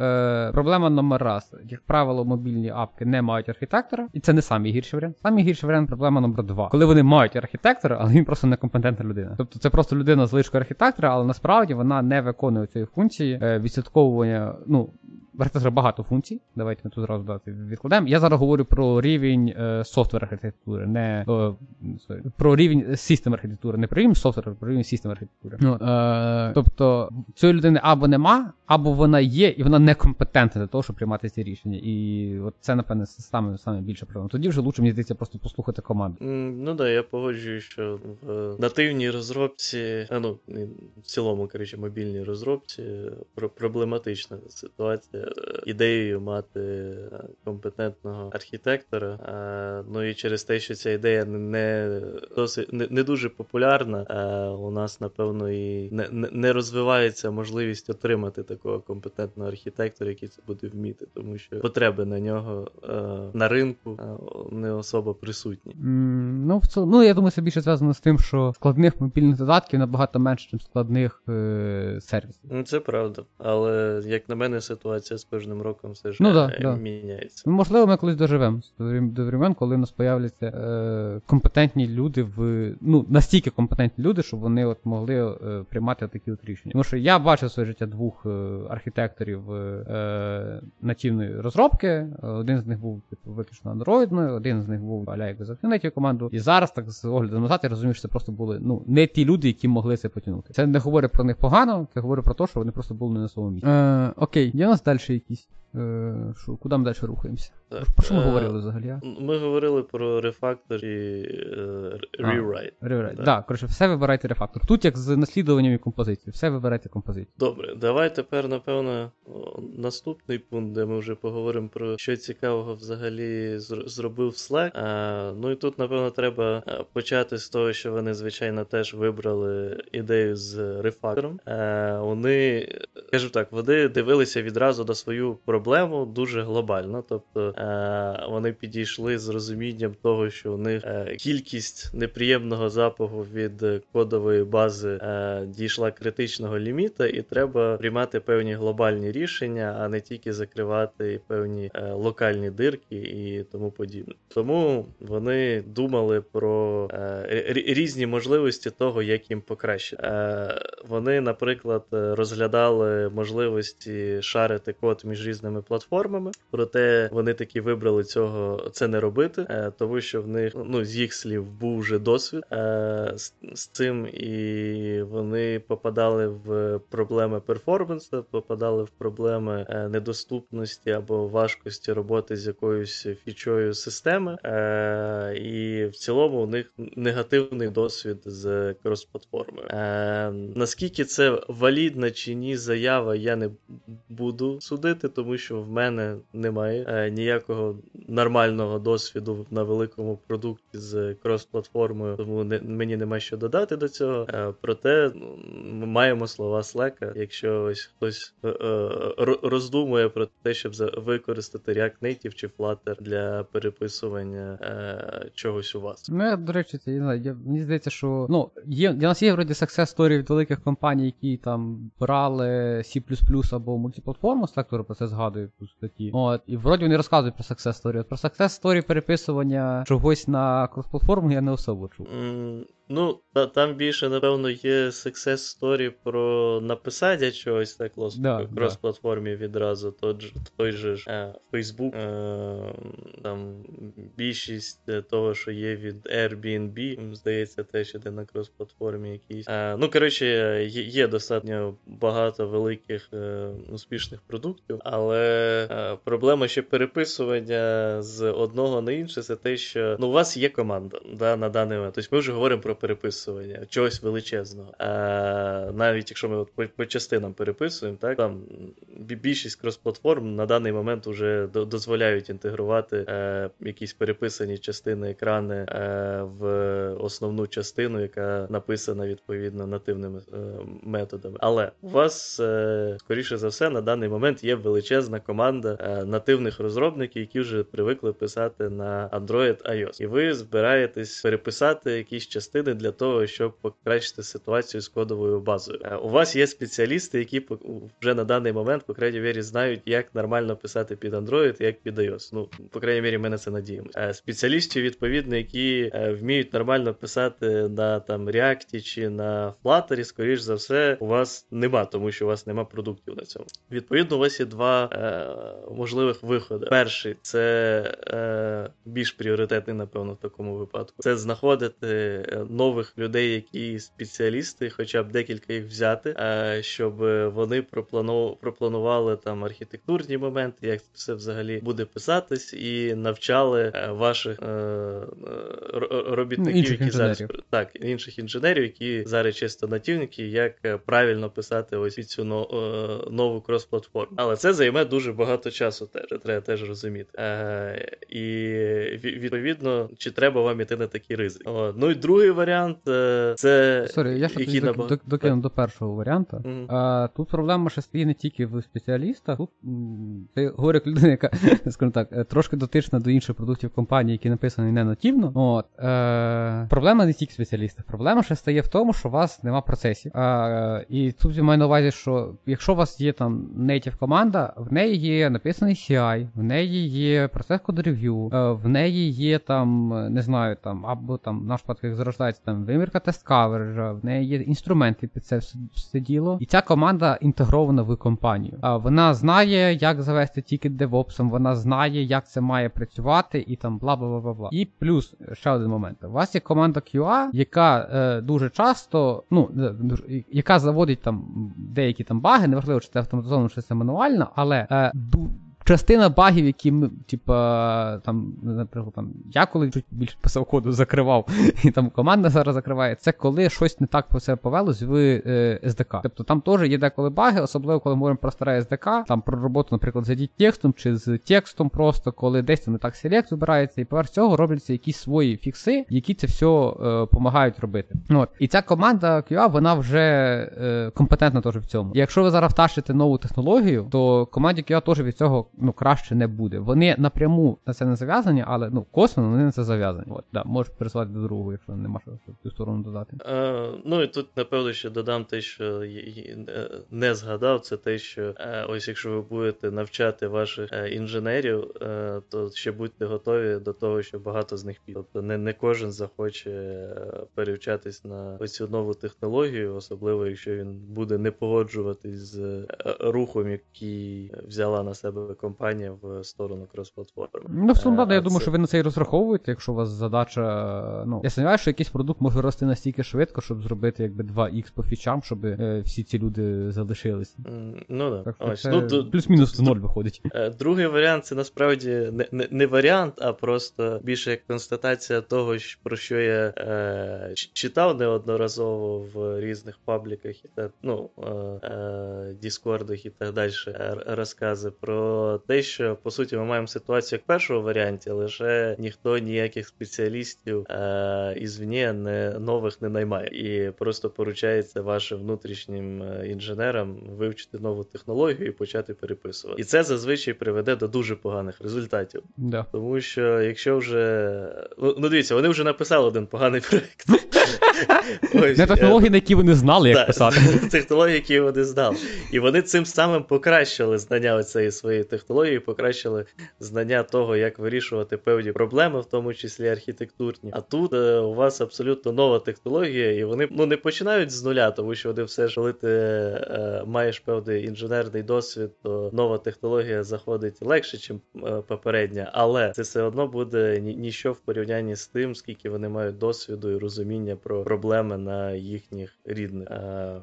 Проблема номер раз, як правило, мобільні апки не мають архітектора, і це не самий гірший варіант. Самий гірший варіант проблема номер два. Коли вони мають архітектора, але він просто некомпетентна людина. Тобто це просто людина з лишкою архітектора, але насправді вона не виконує цієї функції відслідковування, ну архітектура багато функцій. Давайте ми тут зразу дати відкладемо. Я зараз говорю про рівень е, софтвер архітектури, не о, sorry, про рівень систем архітектури, не про рівень софтвер, а про рівень систем архітектури. Ну, е, тобто цієї людини або нема, або вона є, і вона некомпетентна для того, щоб приймати ці рішення. І от це, напевне, саме, саме більше проблема. Тоді вже лучше, мені здається, просто послухати команду. Ну да, я погоджуюсь, що в нативній розробці, а ну в цілому, коротше, мобільній розробці про- проблематична ситуація. Ідеєю мати компетентного архітектора. е, Ну і через те, що ця ідея не досить не, не дуже популярна, е, у нас, напевно, і не, розвивається можливість отримати такого компетентного архітектора, який це буде вміти, тому що потреби на нього е, на ринку не особо присутні. Ну, в цілому, ну, я думаю, це більше зв'язано з тим, що складних мобільних додатків набагато менше, ніж складних е, сервісів. Ну, це правда. Але, як на мене, ситуація з кожним роком все ж Ну е, да, да. міняється. Ну, можливо, ми колись доживемо до врем- времен, коли у нас появляться е, компетентні люди в. Ну, настільки компетентні люди, щоб вони от могли е, приймати такі от рішення. Тому що я бачив своє життя двох е, архітекторів е, нативної розробки. Один з них був типу, виключно андроїдною, один з них був аля як за команду. І зараз, так з огляду назад, я розумію, що це просто були ну, не ті люди, які могли це потягнути. Це не говорить про них погано, це говорить про те, що вони просто були не на своєму місці. Е, окей, є у нас далі якісь. Е, що, куди ми далі рухаємося? Так, Про що ми е, говорили взагалі? а? Ми говорили про refactor і е, А. Rewrite. Да. Да, коротше, все вибирайте refactor. Тут як з наслідуванням і композицією, все вибирайте композицію. Добре, давай тепер, напевно, наступний пункт, де ми вже поговоримо про що цікавого взагалі зр- зробив Slack. А, ну і тут, напевно, треба е, почати з того, що вони, звичайно, теж вибрали ідею з refactor ом. Е, вони, кажу так, вони дивилися відразу на свою проблему дуже глобально. Тобто е, вони підійшли з розумінням того, що у них е, кількість неприємного запаху від е, кодової бази е, дійшла критичного ліміта, і треба приймати певні глобальні рішення, а не тільки закривати певні е, локальні дирки і тому подібне. Тому вони думали про е, різні можливості того, як їм покращити. Е, вони, наприклад, е, розглядали можливості шарити код між різними платформами, проте вони таки вибрали цього це не робити, е, тому що в них ну з їх слів був вже досвід е, з, з цим, і вони попадали в проблеми перформансу, попадали в проблеми е, недоступності або важкості роботи з якоюсь фічою системи. І в цілому у них негативний досвід з крос-платформою. Наскільки це валідна чи ні заява, я не буду судити, тому що в мене немає е, ніякого нормального досвіду на великому продукті з крос-платформою, тому не, мені нема що додати до цього. Е, проте ну, ми маємо слова Slack. Якщо ось хтось е, е, роздумує про те, щоб використати React Native чи Flutter для переписування е, чогось у вас. Ну, я, до речі, я не знаю, я, мені здається, що ну, є, для нас є вроді success story від великих компаній, які там брали C або мультиплатформу, сектор про це згадують у статті. От, і вроді вони розказують про success story. От про success story переписування чогось на крос-платформу я не особо чув. М, Ну, та, там більше, напевно, є success story про написання чогось так лос- Да, крос-платформі відразу. Тот же, той же ж е, Facebook, е, там більшість е, того, що є від Airbnb, здається, теж іде на крос-платформі якійсь. Е, ну, коротше, є, є достатньо багато великих е, успішних продуктів, але проблема ще переписування з одного на інше, це те, що ну, у вас є команда да, на даний момент. Тобто ми вже говоримо про переписування чогось величезного. А, навіть якщо ми от по, по частинам переписуємо, так там більшість крос-платформ на даний момент вже до- дозволяють інтегрувати е, якісь переписані частини екрани е, в основну частину, яка написана відповідно нативними е, методами. Але у вас, е, скоріше за все, на даний момент є величезна команда е, нативних розробників, які вже привикли писати на Android iOS. І ви збираєтесь переписати якісь частини частини для того, щоб покращити ситуацію з кодовою базою. Е, у вас є спеціалісти, які вже на даний момент, по крайній мірі, знають, як нормально писати під Android, як під iOS. Ну, по крайній мірі, ми на це надіємося. Спеціалістів, відповідно, які вміють нормально писати на там React чи на Flutter, скоріш за все, у вас нема, тому що у вас нема продуктів на цьому. Відповідно, у вас є два е, можливих виходи. Перший це е, більш пріоритетний, напевно, в такому випадку. Це знаходити е, нових людей, які спеціалісти, хоча б декілька їх взяти, е, щоб вони проплану, пропланували там архітектурні моменти, як все взагалі буде писатись, і навчали е, ваших е, робітників, інших які зараз так, інших інженерів, які зараз чисто нативники, як правильно писати ось цю нову крос-платформу. Але це займе дуже багато часу. Теж треба теж розуміти. І відповідно, чи треба вам іти на такі ризики. Ну і другий варіант е, це Sorry, я ще докину до першого варіанту. Mm-hmm. А, Тут проблема ще стоїть не тільки в спеціалістах. Тут ти говорю як людина, яка скажімо так, е, трошки дотична до інших продуктів компанії, які написані не нативно. От е, проблема не тільки в спеціалістах. Проблема ще стає в тому, що у вас нема процесів. А, І тут я маю на увазі, що якщо у вас є там native команда, в неї є написаний CI, в неї є процес code review, е, в неї є там, не знаю, там, або там наш як зарождається там вимірка тест каверджа, в неї є інструменти під це все діло. І ця команда інтегрована в компанію. А вона знає, як завести тільки DevOps, вона знає, як це має працювати, і там бла бла бла бла. І плюс ще один момент. У вас є команда QA, яка е, дуже часто, ну, яка заводить там деякі там баги, неважливо, чи це автоматизовано, чи це мануально, але е, частина багів, які ми, типа, там, наприклад, там, я коли чуть більше писав коду, закривав, і там команда зараз закриває, це коли щось не так по себе повелось в е, SDK. Тобто там теж є деколи баги, особливо коли ми говоримо про старе SDK, там про роботу, наприклад, з текстом чи з текстом просто, коли десь там не так селект збирається, і поверх цього робляться якісь свої фікси, які це все допомагають робити. От. І ця команда QA, вона вже е, компетентна теж в цьому. І якщо ви зараз втащите нову технологію, то команді QA теж від цього ну, краще не буде. Вони напряму на це не зав'язані, але ну, косвенно вони на це зав'язані. От, да, Можеш пересилати до другого, якщо нема що в цю сторону додати. Е, ну і тут, напевно, ще додам те, що не згадав, це те, що е, ось якщо ви будете навчати ваших е, інженерів, е, то ще будьте готові до того, що багато з них піде. Тобто не, не кожен захоче е, перевчатись на ось нову технологію, особливо якщо він буде не погоджуватись з е, рухом, який взяла на себе компанія в сторону крос-платформи. Ну, в цілому, я думаю, що ви на це і розраховуєте, якщо у вас задача. Ну, я сподіваюся, що якийсь продукт може рости настільки швидко, щоб зробити якби 2х по фічам, щоб е, всі ці люди залишилися. Mm, ну да. Так, Ось, ну, Плюс-мінус в ноль виходить. Е, другий варіант це насправді не, не, не варіант, а просто більше як констатація того, про що я е, читав неодноразово в різних пабліках і так, ну, е, е, Діскордах і так далі розкази про те, що по суті ми маємо ситуацію як в першому варіанті, лише ніхто ніяких спеціалістів е, ізвні не нових не наймає. І просто поручається вашим внутрішнім е, інженерам вивчити нову технологію і почати переписувати. І це зазвичай приведе до дуже поганих результатів. Да. Тому що якщо вже. Ну, ну дивіться, вони вже написали один поганий проект. Не технології, на які вони знали, як писати. Технології, які вони знали. І вони цим самим покращили знання цієї своєї технології, покращили знання того, як вирішувати певні проблеми, в тому числі архітектурні. А тут е, у вас абсолютно нова технологія, і вони ну не починають з нуля, тому що вони все ж коли ти е, маєш певний інженерний досвід, то нова технологія заходить легше, ніж е, попередня, але це все одно буде ні, ніщо в порівнянні з тим, скільки вони мають досвіду і розуміння про проблеми на їхніх рідних е,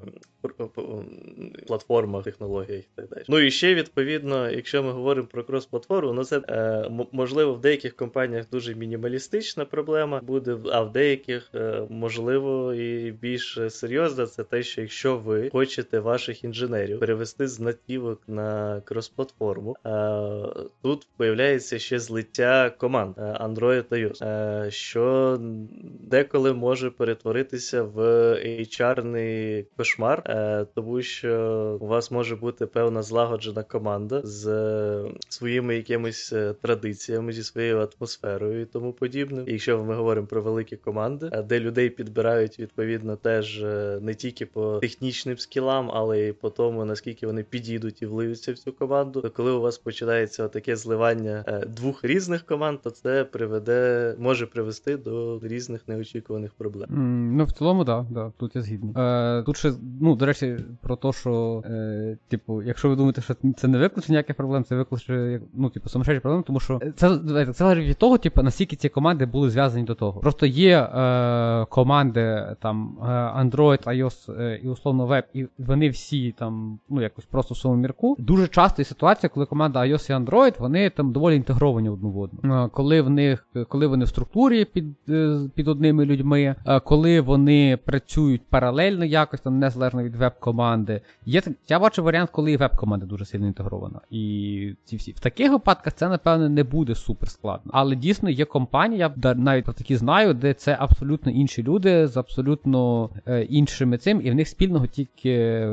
платформах, технологіях і так далі. Ну і ще відповідно, якщо ми говоримо про крос-платформу, ну це е, можливо в деяких компаніях дуже мінімалістична проблема буде, а в деяких е, можливо і більш серйозна, це те, що якщо ви хочете ваших інженерів перевести з натівок на крос-платформу, е, тут появляється ще злиття команд Android та iOS, що деколи може перетворити дивитися в HR-ний кошмар, е, тому що у вас може бути певна злагоджена команда з своїми якимись традиціями, зі своєю атмосферою і тому подібне. І якщо ми говоримо про великі команди, де людей підбирають відповідно теж не тільки по технічним скілам, але й по тому, наскільки вони підійдуть і влиються в цю команду, то коли у вас починається таке зливання двох різних команд, то це приведе, може привести до різних неочікуваних проблем. Ну в цілому, так, да, да, тут я згідний. Е, Тут ще, ну, до речі, про те, що, е, типу, якщо ви думаєте, що це не викличе ніяких проблем, це викличе, ну, типу, сумасшедші проблеми, тому що це це залежить від того, типу, наскільки ці команди були зв'язані до того. Просто є е, команди там е, Android, iOS е, і условно веб, і вони всі там, ну, якось просто в своєму мірку. Дуже часто є ситуація, коли команда iOS і Android, вони там доволі інтегровані одну в одну. Е, коли в них, коли вони в структурі під е, під одними людьми, е, коли вони працюють паралельно якось там незалежно від веб-команди. Є я бачу варіант, коли і веб-команда дуже сильно інтегрована. І ці всі в таких випадках це напевно не буде супер складно. Але дійсно є компанія, навіть про такі знаю, де це абсолютно інші люди з абсолютно е, іншими цим, і в них спільного тільки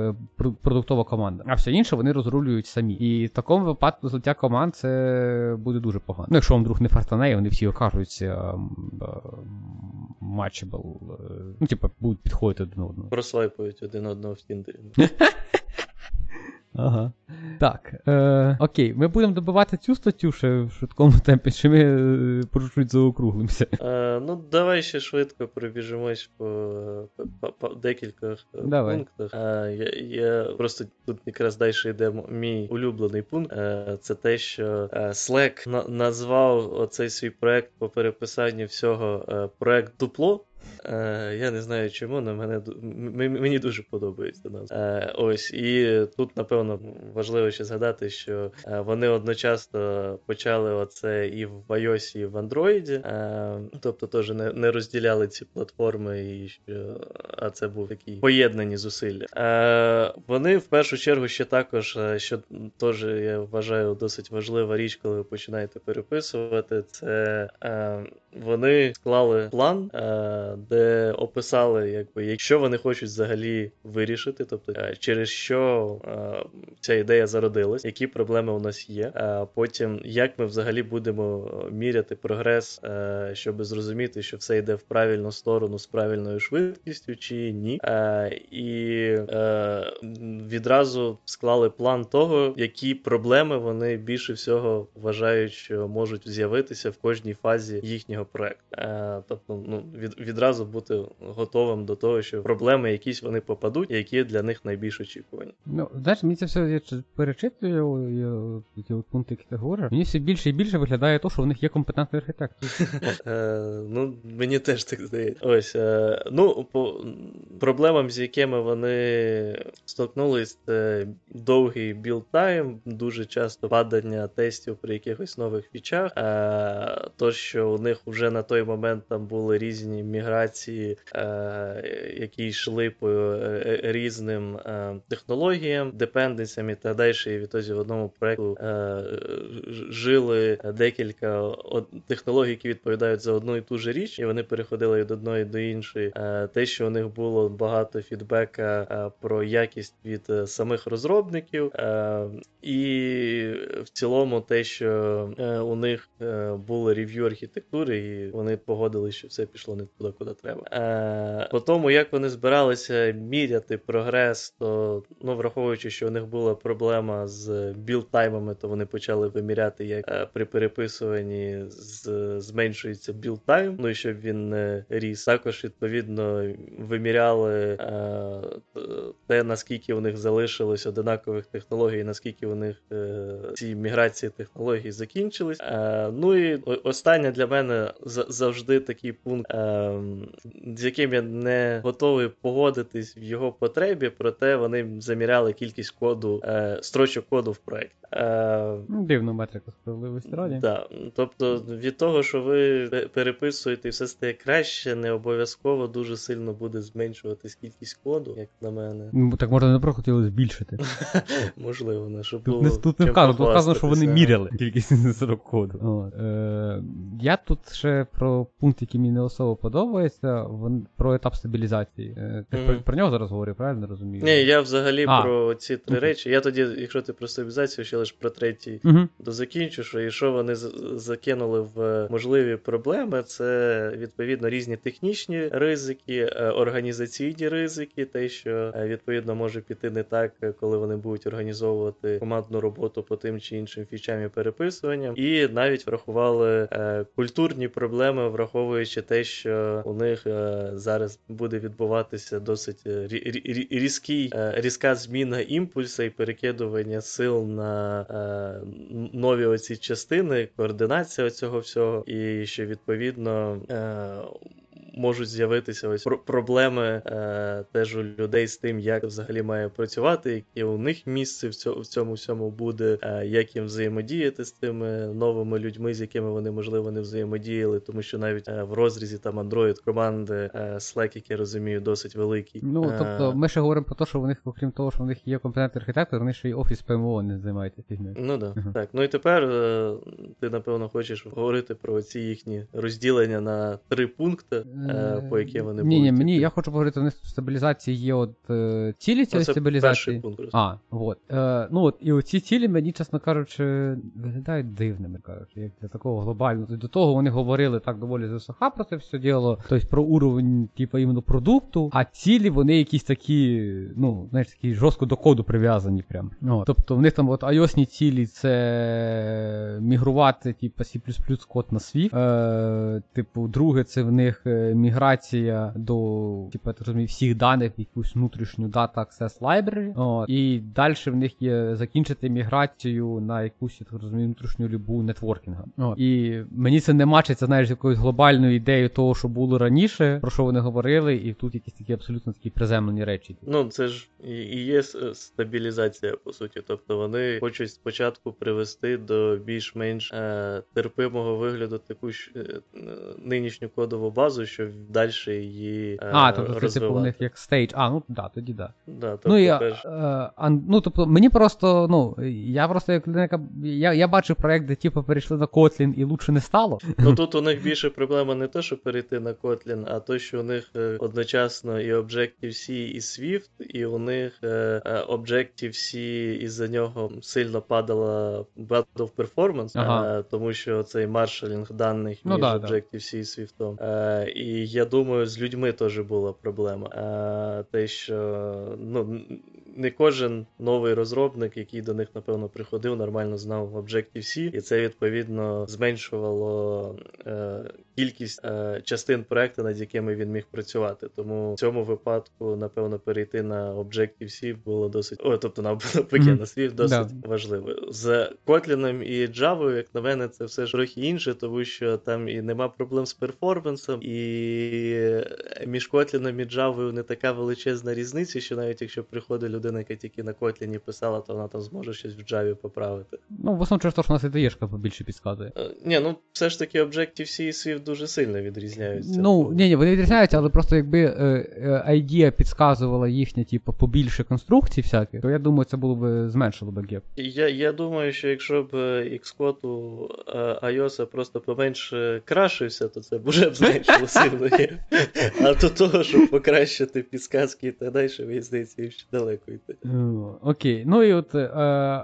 продуктова команда. А все інше вони розрулюють самі. І в такому випадку злиття команд це буде дуже погано. Ну, якщо вам друг не фартане, вони всі окажуться матчабл. Ну, типу, будуть підходити один одного. Прослайпують один одного в Тіндері. Ага. Так. Е, Окей, ми будемо добивати цю статтю ще в швидкому темпі, чи ми е, чуть заокруглимося? Е, Ну, давай ще швидко пробіжимось по, по, по декількох е, давай. пунктах. Е, я, я Просто тут якраз далі йде мій улюблений пункт. Е, Це те, що е, Slack на, назвав оцей свій проект по переписанню всього е, проект дупло. Е, Я не знаю чому, але мене, мені дуже подобається назва. Е, Ось, і тут, напевно, важливо ще згадати, що е, вони одночасно почали оце і в iOS, і в Android, тобто теж не розділяли ці платформи, і що, а це був такі поєднані зусилля. Вони в першу чергу ще також, що теж я вважаю досить важлива річ, коли ви починаєте переписувати, це вони склали план. Де описали, якби, якщо вони хочуть взагалі вирішити, тобто е, через що е, ця ідея зародилась, які проблеми у нас є. А потім як ми взагалі будемо міряти прогрес, е, щоб зрозуміти, що все йде в правильну сторону з правильною швидкістю чи ні. І відразу склали план того, які проблеми вони більше всього вважають, що можуть з'явитися в кожній фазі їхнього проекту. Тобто, ну від відразу відразу бути готовим до того, що проблеми якісь вони попадуть, які для них найбільш очікувані. Ну, знаєш, мені це все я перечитую, я, ті от пункти, які ти говориш. Мені все більше і більше виглядає то, що в них є компетентний архітектор. Е, ну, мені теж так здається. Ось, е, ну, по проблемам, з якими вони столкнулись, це довгий build-time, дуже часто падання тестів при якихось нових фічах. Е, то, що у них вже на той момент там були різні міграції інтеграції, е, які йшли по е, різним е, технологіям, депенденсям і так далі. І відтоді в одному проєкту жили декілька технологій, які відповідають за одну і ту ж річ, і вони переходили від одної до іншої. Те, що у них було багато фідбека про якість від самих розробників, і в цілому те, що у них були рев'ю архітектури, і вони погодили, що все пішло не туди, куди треба. Е, По тому, як вони збиралися міряти прогрес, то ну, враховуючи, що у них була проблема з білтаймами, то вони почали виміряти, як е, при переписуванні з, зменшується білтайм, ну і щоб він не ріс. Також, відповідно, виміряли е, те, наскільки у них залишилось одинакових технологій, наскільки у них е, ці міграції технологій закінчились. Е, ну і останнє для мене завжди такий пункт. Е, з яким я не готовий погодитись в його потребі, проте вони заміряли кількість коду, е, строчок коду в проєкт. Е, Дивна метрика справедливості раді. Да. Тобто від того, що ви переписуєте і все стає краще, не обов'язково дуже сильно буде зменшуватись кількість коду, як на мене. Ну, Так можна не хотіли збільшити. Можливо, не, щоб було тут не вказано, тут вказано, що вони міряли кількість строк коду. Е, Я тут ще про пункт, який мені не особо подобається про етап стабілізації. Е, Ти про, про нього зараз говорив, правильно розумію? Ні, я взагалі про ці три речі. Я тоді, якщо ти про стабілізацію, ще лише про третій Угу. дозакінчу, що і що вони закинули в можливі проблеми, це відповідно різні технічні ризики, е, організаційні ризики, те, що е, відповідно може піти не так, е, коли вони будуть організовувати командну роботу по тим чи іншим фічам і переписуванням, і навіть врахували е, культурні проблеми, враховуючи те, що у них е, зараз буде відбуватися досить е, рі- рі- рі- різкий, е, різка зміна імпульсу і перекидування сил на е, нові оці частини, координація цього всього, і що відповідно. Е, Можуть з'явитися ось про- проблеми е, теж у людей з тим, як взагалі має працювати, яке у них місце в цьому, в цьому всьому буде, е, як їм взаємодіяти з тими новими людьми, з якими вони можливо не взаємодіяли, тому що навіть е, в розрізі там Android команди е, Slack, як я розумію, досить великий. Ну, Е, тобто, ми ще говоримо про те, що в них, окрім того, що в них є компетентний архітектор, вони ще й офіс ПМО не займаються фігнею. Ну да. Мгм. Так. Ну і тепер е, ти, напевно, хочеш говорити про ці їхні розділення на три пункти, по яким вони Ні, ні, мені я хочу поговорити, у стабілізації є от е, цілі Ну, цієї стабілізації. перший пункт. А, от. Е, ну от, і оці цілі мені, чесно кажучи, виглядають дивними, кажучи, як для такого глобального. До того вони говорили так доволі засоха про це все діло, тобто про уровень, типу, іменно продукту, а цілі вони якісь такі, ну, знаєш, такі жорстко до коду прив'язані прям. От. Тобто в них там от iOS цілі це мігрувати, типу, C++ код на Swift. Е, типу, друге, це в них е, міграція до, типу, я розумію, всіх даних в якусь внутрішню Data Access Library. От. І далі в них є закінчити міграцію на якусь, я так розумію, внутрішню любу нетворкінга. От. І мені це не мачиться, знаєш, з якоюсь глобальною ідеєю того, що було раніше, про що вони говорили, і тут якісь такі абсолютно такі приземлені речі. Ну, це ж і є стабілізація, по суті. Тобто вони хочуть спочатку привести до більш-менш е, терпимого вигляду таку ж е, е, нинішню кодову базу, щоб далі її е, А, тобто це типу в них як stage. А, ну да, тоді да. Да, тобто, Ну, я, перш- е, а, ну, тобто, мені просто, ну, я просто як людина. Я, я бачив проект, де типу перейшли на Kotlin і лучше не стало. Ну тут у них більше проблема не то, що перейти на Kotlin, а то, що у них е, одночасно і Objective-C, і Swift, і у них е, е, Objective-C із-за нього сильно падала build performance, Ага. е, тому що цей маршалінг даних Ну між да, да. Objective-C і Swift. Е, я думаю, з людьми теж була проблема. Е, те, що ну, не кожен новий розробник, який до них, напевно, приходив, нормально знав Objective-C, і це відповідно зменшувало е, кількість е, частин проекту, над якими він міг працювати. Тому в цьому випадку, напевно, перейти на Objective-C було досить. О, тобто на Мгм. на Swift досить Да. важливо. З Kotlin і Java, як на мене, це все ж трохи інше, тому що там і нема проблем з перформансом, і між Kotlin і Java не така величезна різниця, що навіть якщо приходить людина, яка тільки на Kotlin писала, то вона там зможе щось в Java поправити. Ну, в основному через те, що у нас ідеєшка побільше підказує. Е, Ні, ну все ж таки Objective-C і Swift дуже сильно відрізняються. Ну, ні, ні, вони відрізняються, але просто якби е, е, idea підказувала їхня, типу, побільше конструкцій всяких, то я думаю, це було б зменшило б геп. Я, я думаю, що якщо б е, Xcode у е, iOS просто поменше крашився, то це б вже б зменшило сильно. А до того, щоб покращити підсказки і так далі, мені здається, ще далеко йти. Е, Окей. Ну і от е,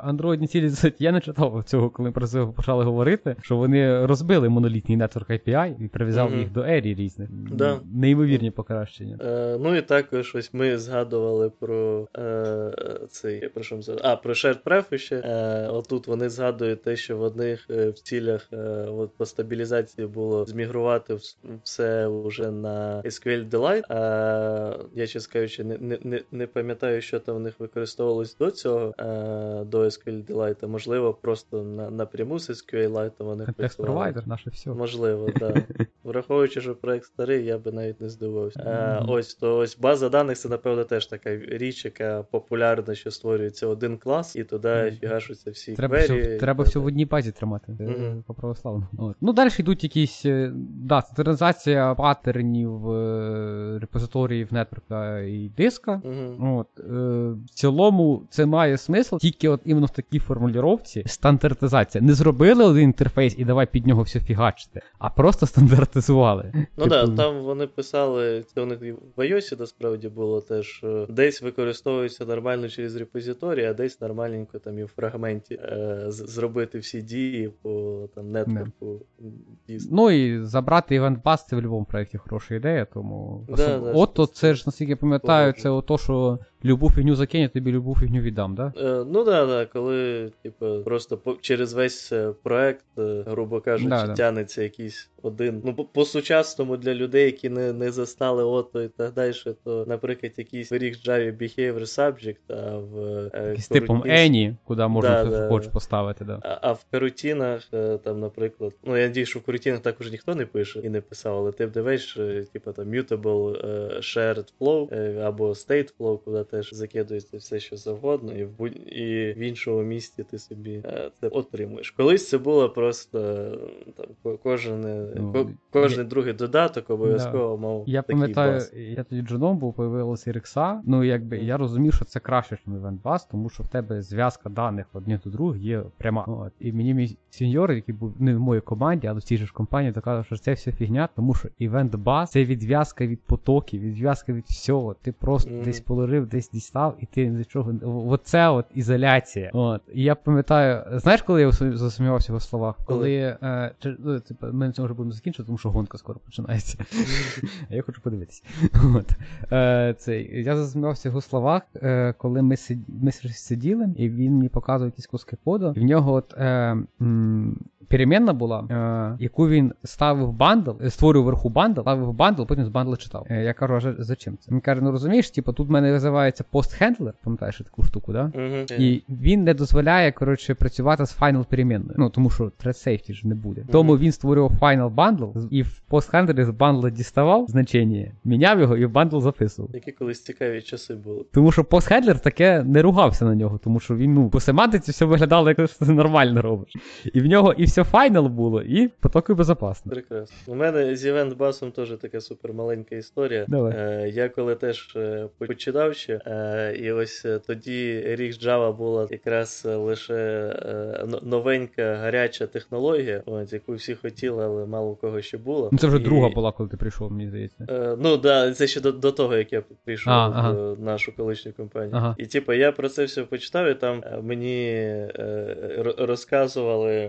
андроїдні цілі, я не читав цього, коли про це почали говорити, що вони розбили монолітний нетворк API і прив'язали Мгм. їх до ері різних. Да. Неймовірні покращення. Е, ну і також ось ми згадували про е, цей, про що ми згадували? А, про shared pref ще. Е, отут вони згадують те, що в одних е, в цілях е, от по стабілізації було змігрувати все вже на SQL Delight. Е, я чесно кажучи, не, не, не, пам'ятаю, що там них використовувалось до цього, е, до SQL Delight. Можливо, просто на, напряму з SQLite вони Контекст працювали. провайдер, наше все. Можливо, так. Враховуючи, що проект старий, я би навіть не здивувався. Е, Мгм. ось то ось база даних це, напевно, теж така річ, яка популярна, що створюється один клас, і туди Мгм. фігашуться всі Треба квері. все, треба все в одній базі тримати. Це Мгм. по православному. От. Ну, далі йдуть якісь. е, Да, централізація паттернів е, репозиторіїв нетворка і диска. От, е, в цілому це має смисл, тільки от іменно в такій формулювання стандартизація. Не зробили один інтерфейс і давай під нього все фігачити, а просто стандартизували. Ну так, типу... да, там вони писали, це у них в iOS насправді було теж, десь використовується нормально через репозиторій, а десь нормальненько там і в фрагменті е, зробити всі дії по там нетворку. Ну і забрати івент бас це в будь-якому проєкті хороша ідея, тому. Да, Особ... да, Ото це ж, наскільки я пам'ятаю, це ото, що любу фігню закинь, я тобі любу фігню віддам, да? Е, ну да, да, коли, типу, просто по, через весь е, проект, е, грубо кажучи, да, да. тянеться якийсь один. Ну, по-сучасному для людей, які не не застали ото і так далі, то, наприклад, якийсь виріг Java Behavior Subject, а в е, з типом Any, куди можна да, хоч поставити, да. А, а в карутінах, е, там, наприклад, ну я надію, що в карутінах також ніхто не пише і не писав, але ти б дивиш, типу там Mutable Shared Flow або State Flow, куди теж закидується все, що завгодно, і в будь... і в іншому місті ти собі це отримуєш. Колись це було просто там кожен. Ну, Кожен я... другий додаток обов'язково да. мав. Я такий пам'ятаю, бас. я тоді джуном був, появилася RXA, Ну, якби я розумів, що це краще, ніж Event Bus, тому що в тебе зв'язка даних одних до других є пряма. От. І мені мій сеньор, який був не в моїй команді, але в цій ж компанії, доказав, що це все фігня, тому що Event Bus це відв'язка від потоків, відв'язка від всього. Ти просто mm. десь положив, десь дістав, і ти до чого. Оце от ізоляція. От. І я пам'ятаю, знаєш, коли я засумнівався в словах? Коли, е, чи, ну, типу, ми на цьому вже будемо закінчити, тому що гонка скоро починається. А я хочу подивитися. От. Е, цей, Я засміявся в його словах, е, коли ми сиділи, ми сиділи, і він мені показував якісь куски коду, і в нього от. Е, м- перемінна була, е, яку він ставив бандл, е, створював вверху бандл, ставив бандл, потім з бандла читав. Е, я кажу, а за чим це? Він каже: ну розумієш, типу, тут в мене називається post-handler, пам'ятаєш таку штуку, да? Uh-huh. І він не дозволяє, коротше, працювати з final перемінною. Ну, тому що thread safety ж не буде. Uh-huh. Тому він створював final bundle і в post-handler і з бандла діставав значення, міняв його і в бандл записував. Які колись цікаві часи були. Тому що post-handler таке не ругався на нього, тому що він, ну, по семантиці все виглядало, як ти нормально робиш. І в нього і все final було, і потоки безпечно. Прекрасно. У мене з Event Bus ом теж така супер маленька історія. Давай. Е, Я коли теж е, починав ще, е, і ось е, тоді RxJava була якраз лише е, новенька гаряча технологія, от, яку всі хотіли, але мало у кого ще було. Ну Це вже і... друга була, коли ти прийшов, мені здається. Е, Ну да, це ще до, до того, як я прийшов а, в ага. нашу колишню компанію. Ага. І типу, я про це все почитав, і там мені е, розказували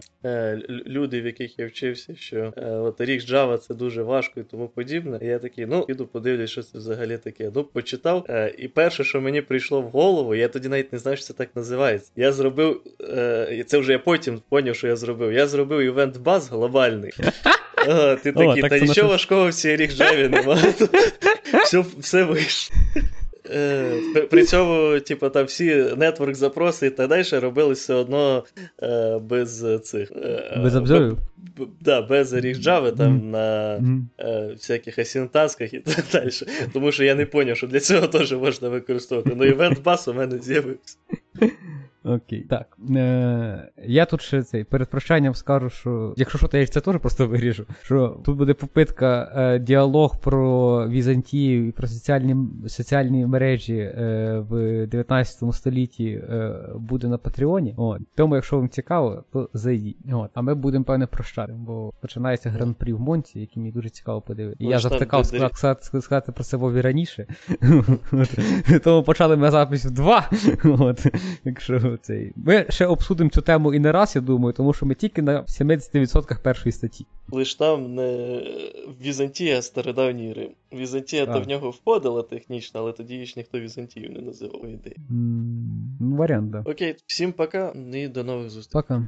люди, в яких я вчився, що е, от рік Java це дуже важко і тому подібне. І я такий, ну, піду подивлюсь, що це взагалі таке. Ну, почитав. Е, і перше, що мені прийшло в голову, я тоді навіть не знаю, що це так називається. Я зробив, е, це вже я потім поняв, що я зробив. Я зробив івент баз глобальний. О, Ти такий, О, так та нічого важкого в цій рік Java немає. Все вийшло. Е, при цьому, типу, там всі нетворк запроси і так далі робили все одно е, без цих. Е, без обзорів? Б, да, без ріг Java там mm. на. Е, всяких асінтасках і так далі. Тому що я не зрозумів, що для цього теж можна використовувати. Ну, івент бас у мене з'явився. Окей. Так. Е, Я тут ще цей перед прощанням скажу, що якщо що, то я це теж просто виріжу. Що тут буде попитка е, діалог про Візантію і про соціальні соціальні мережі е, в 19 столітті е, буде на Патреоні. От. Тому, якщо вам цікаво, то зайдіть. От. А ми будемо, певне, прощати, бо починається гран-прі в Монці, який мені дуже цікаво подивитися. Я завтикав сказати, сказати, про це Вові раніше. Тому почали ми запис в два. От. Цей. Ми ще обсудимо цю тему і не раз, я думаю, тому що ми тільки на 70% першої статті. Лиш там не Візантія, а стародавній Рим. Візантія то в нього входила технічно, але тоді ж ніхто Візантію не називав ідеї. Mm, варіант, да. Окей, всім пока і до нових зустрічей. Пока.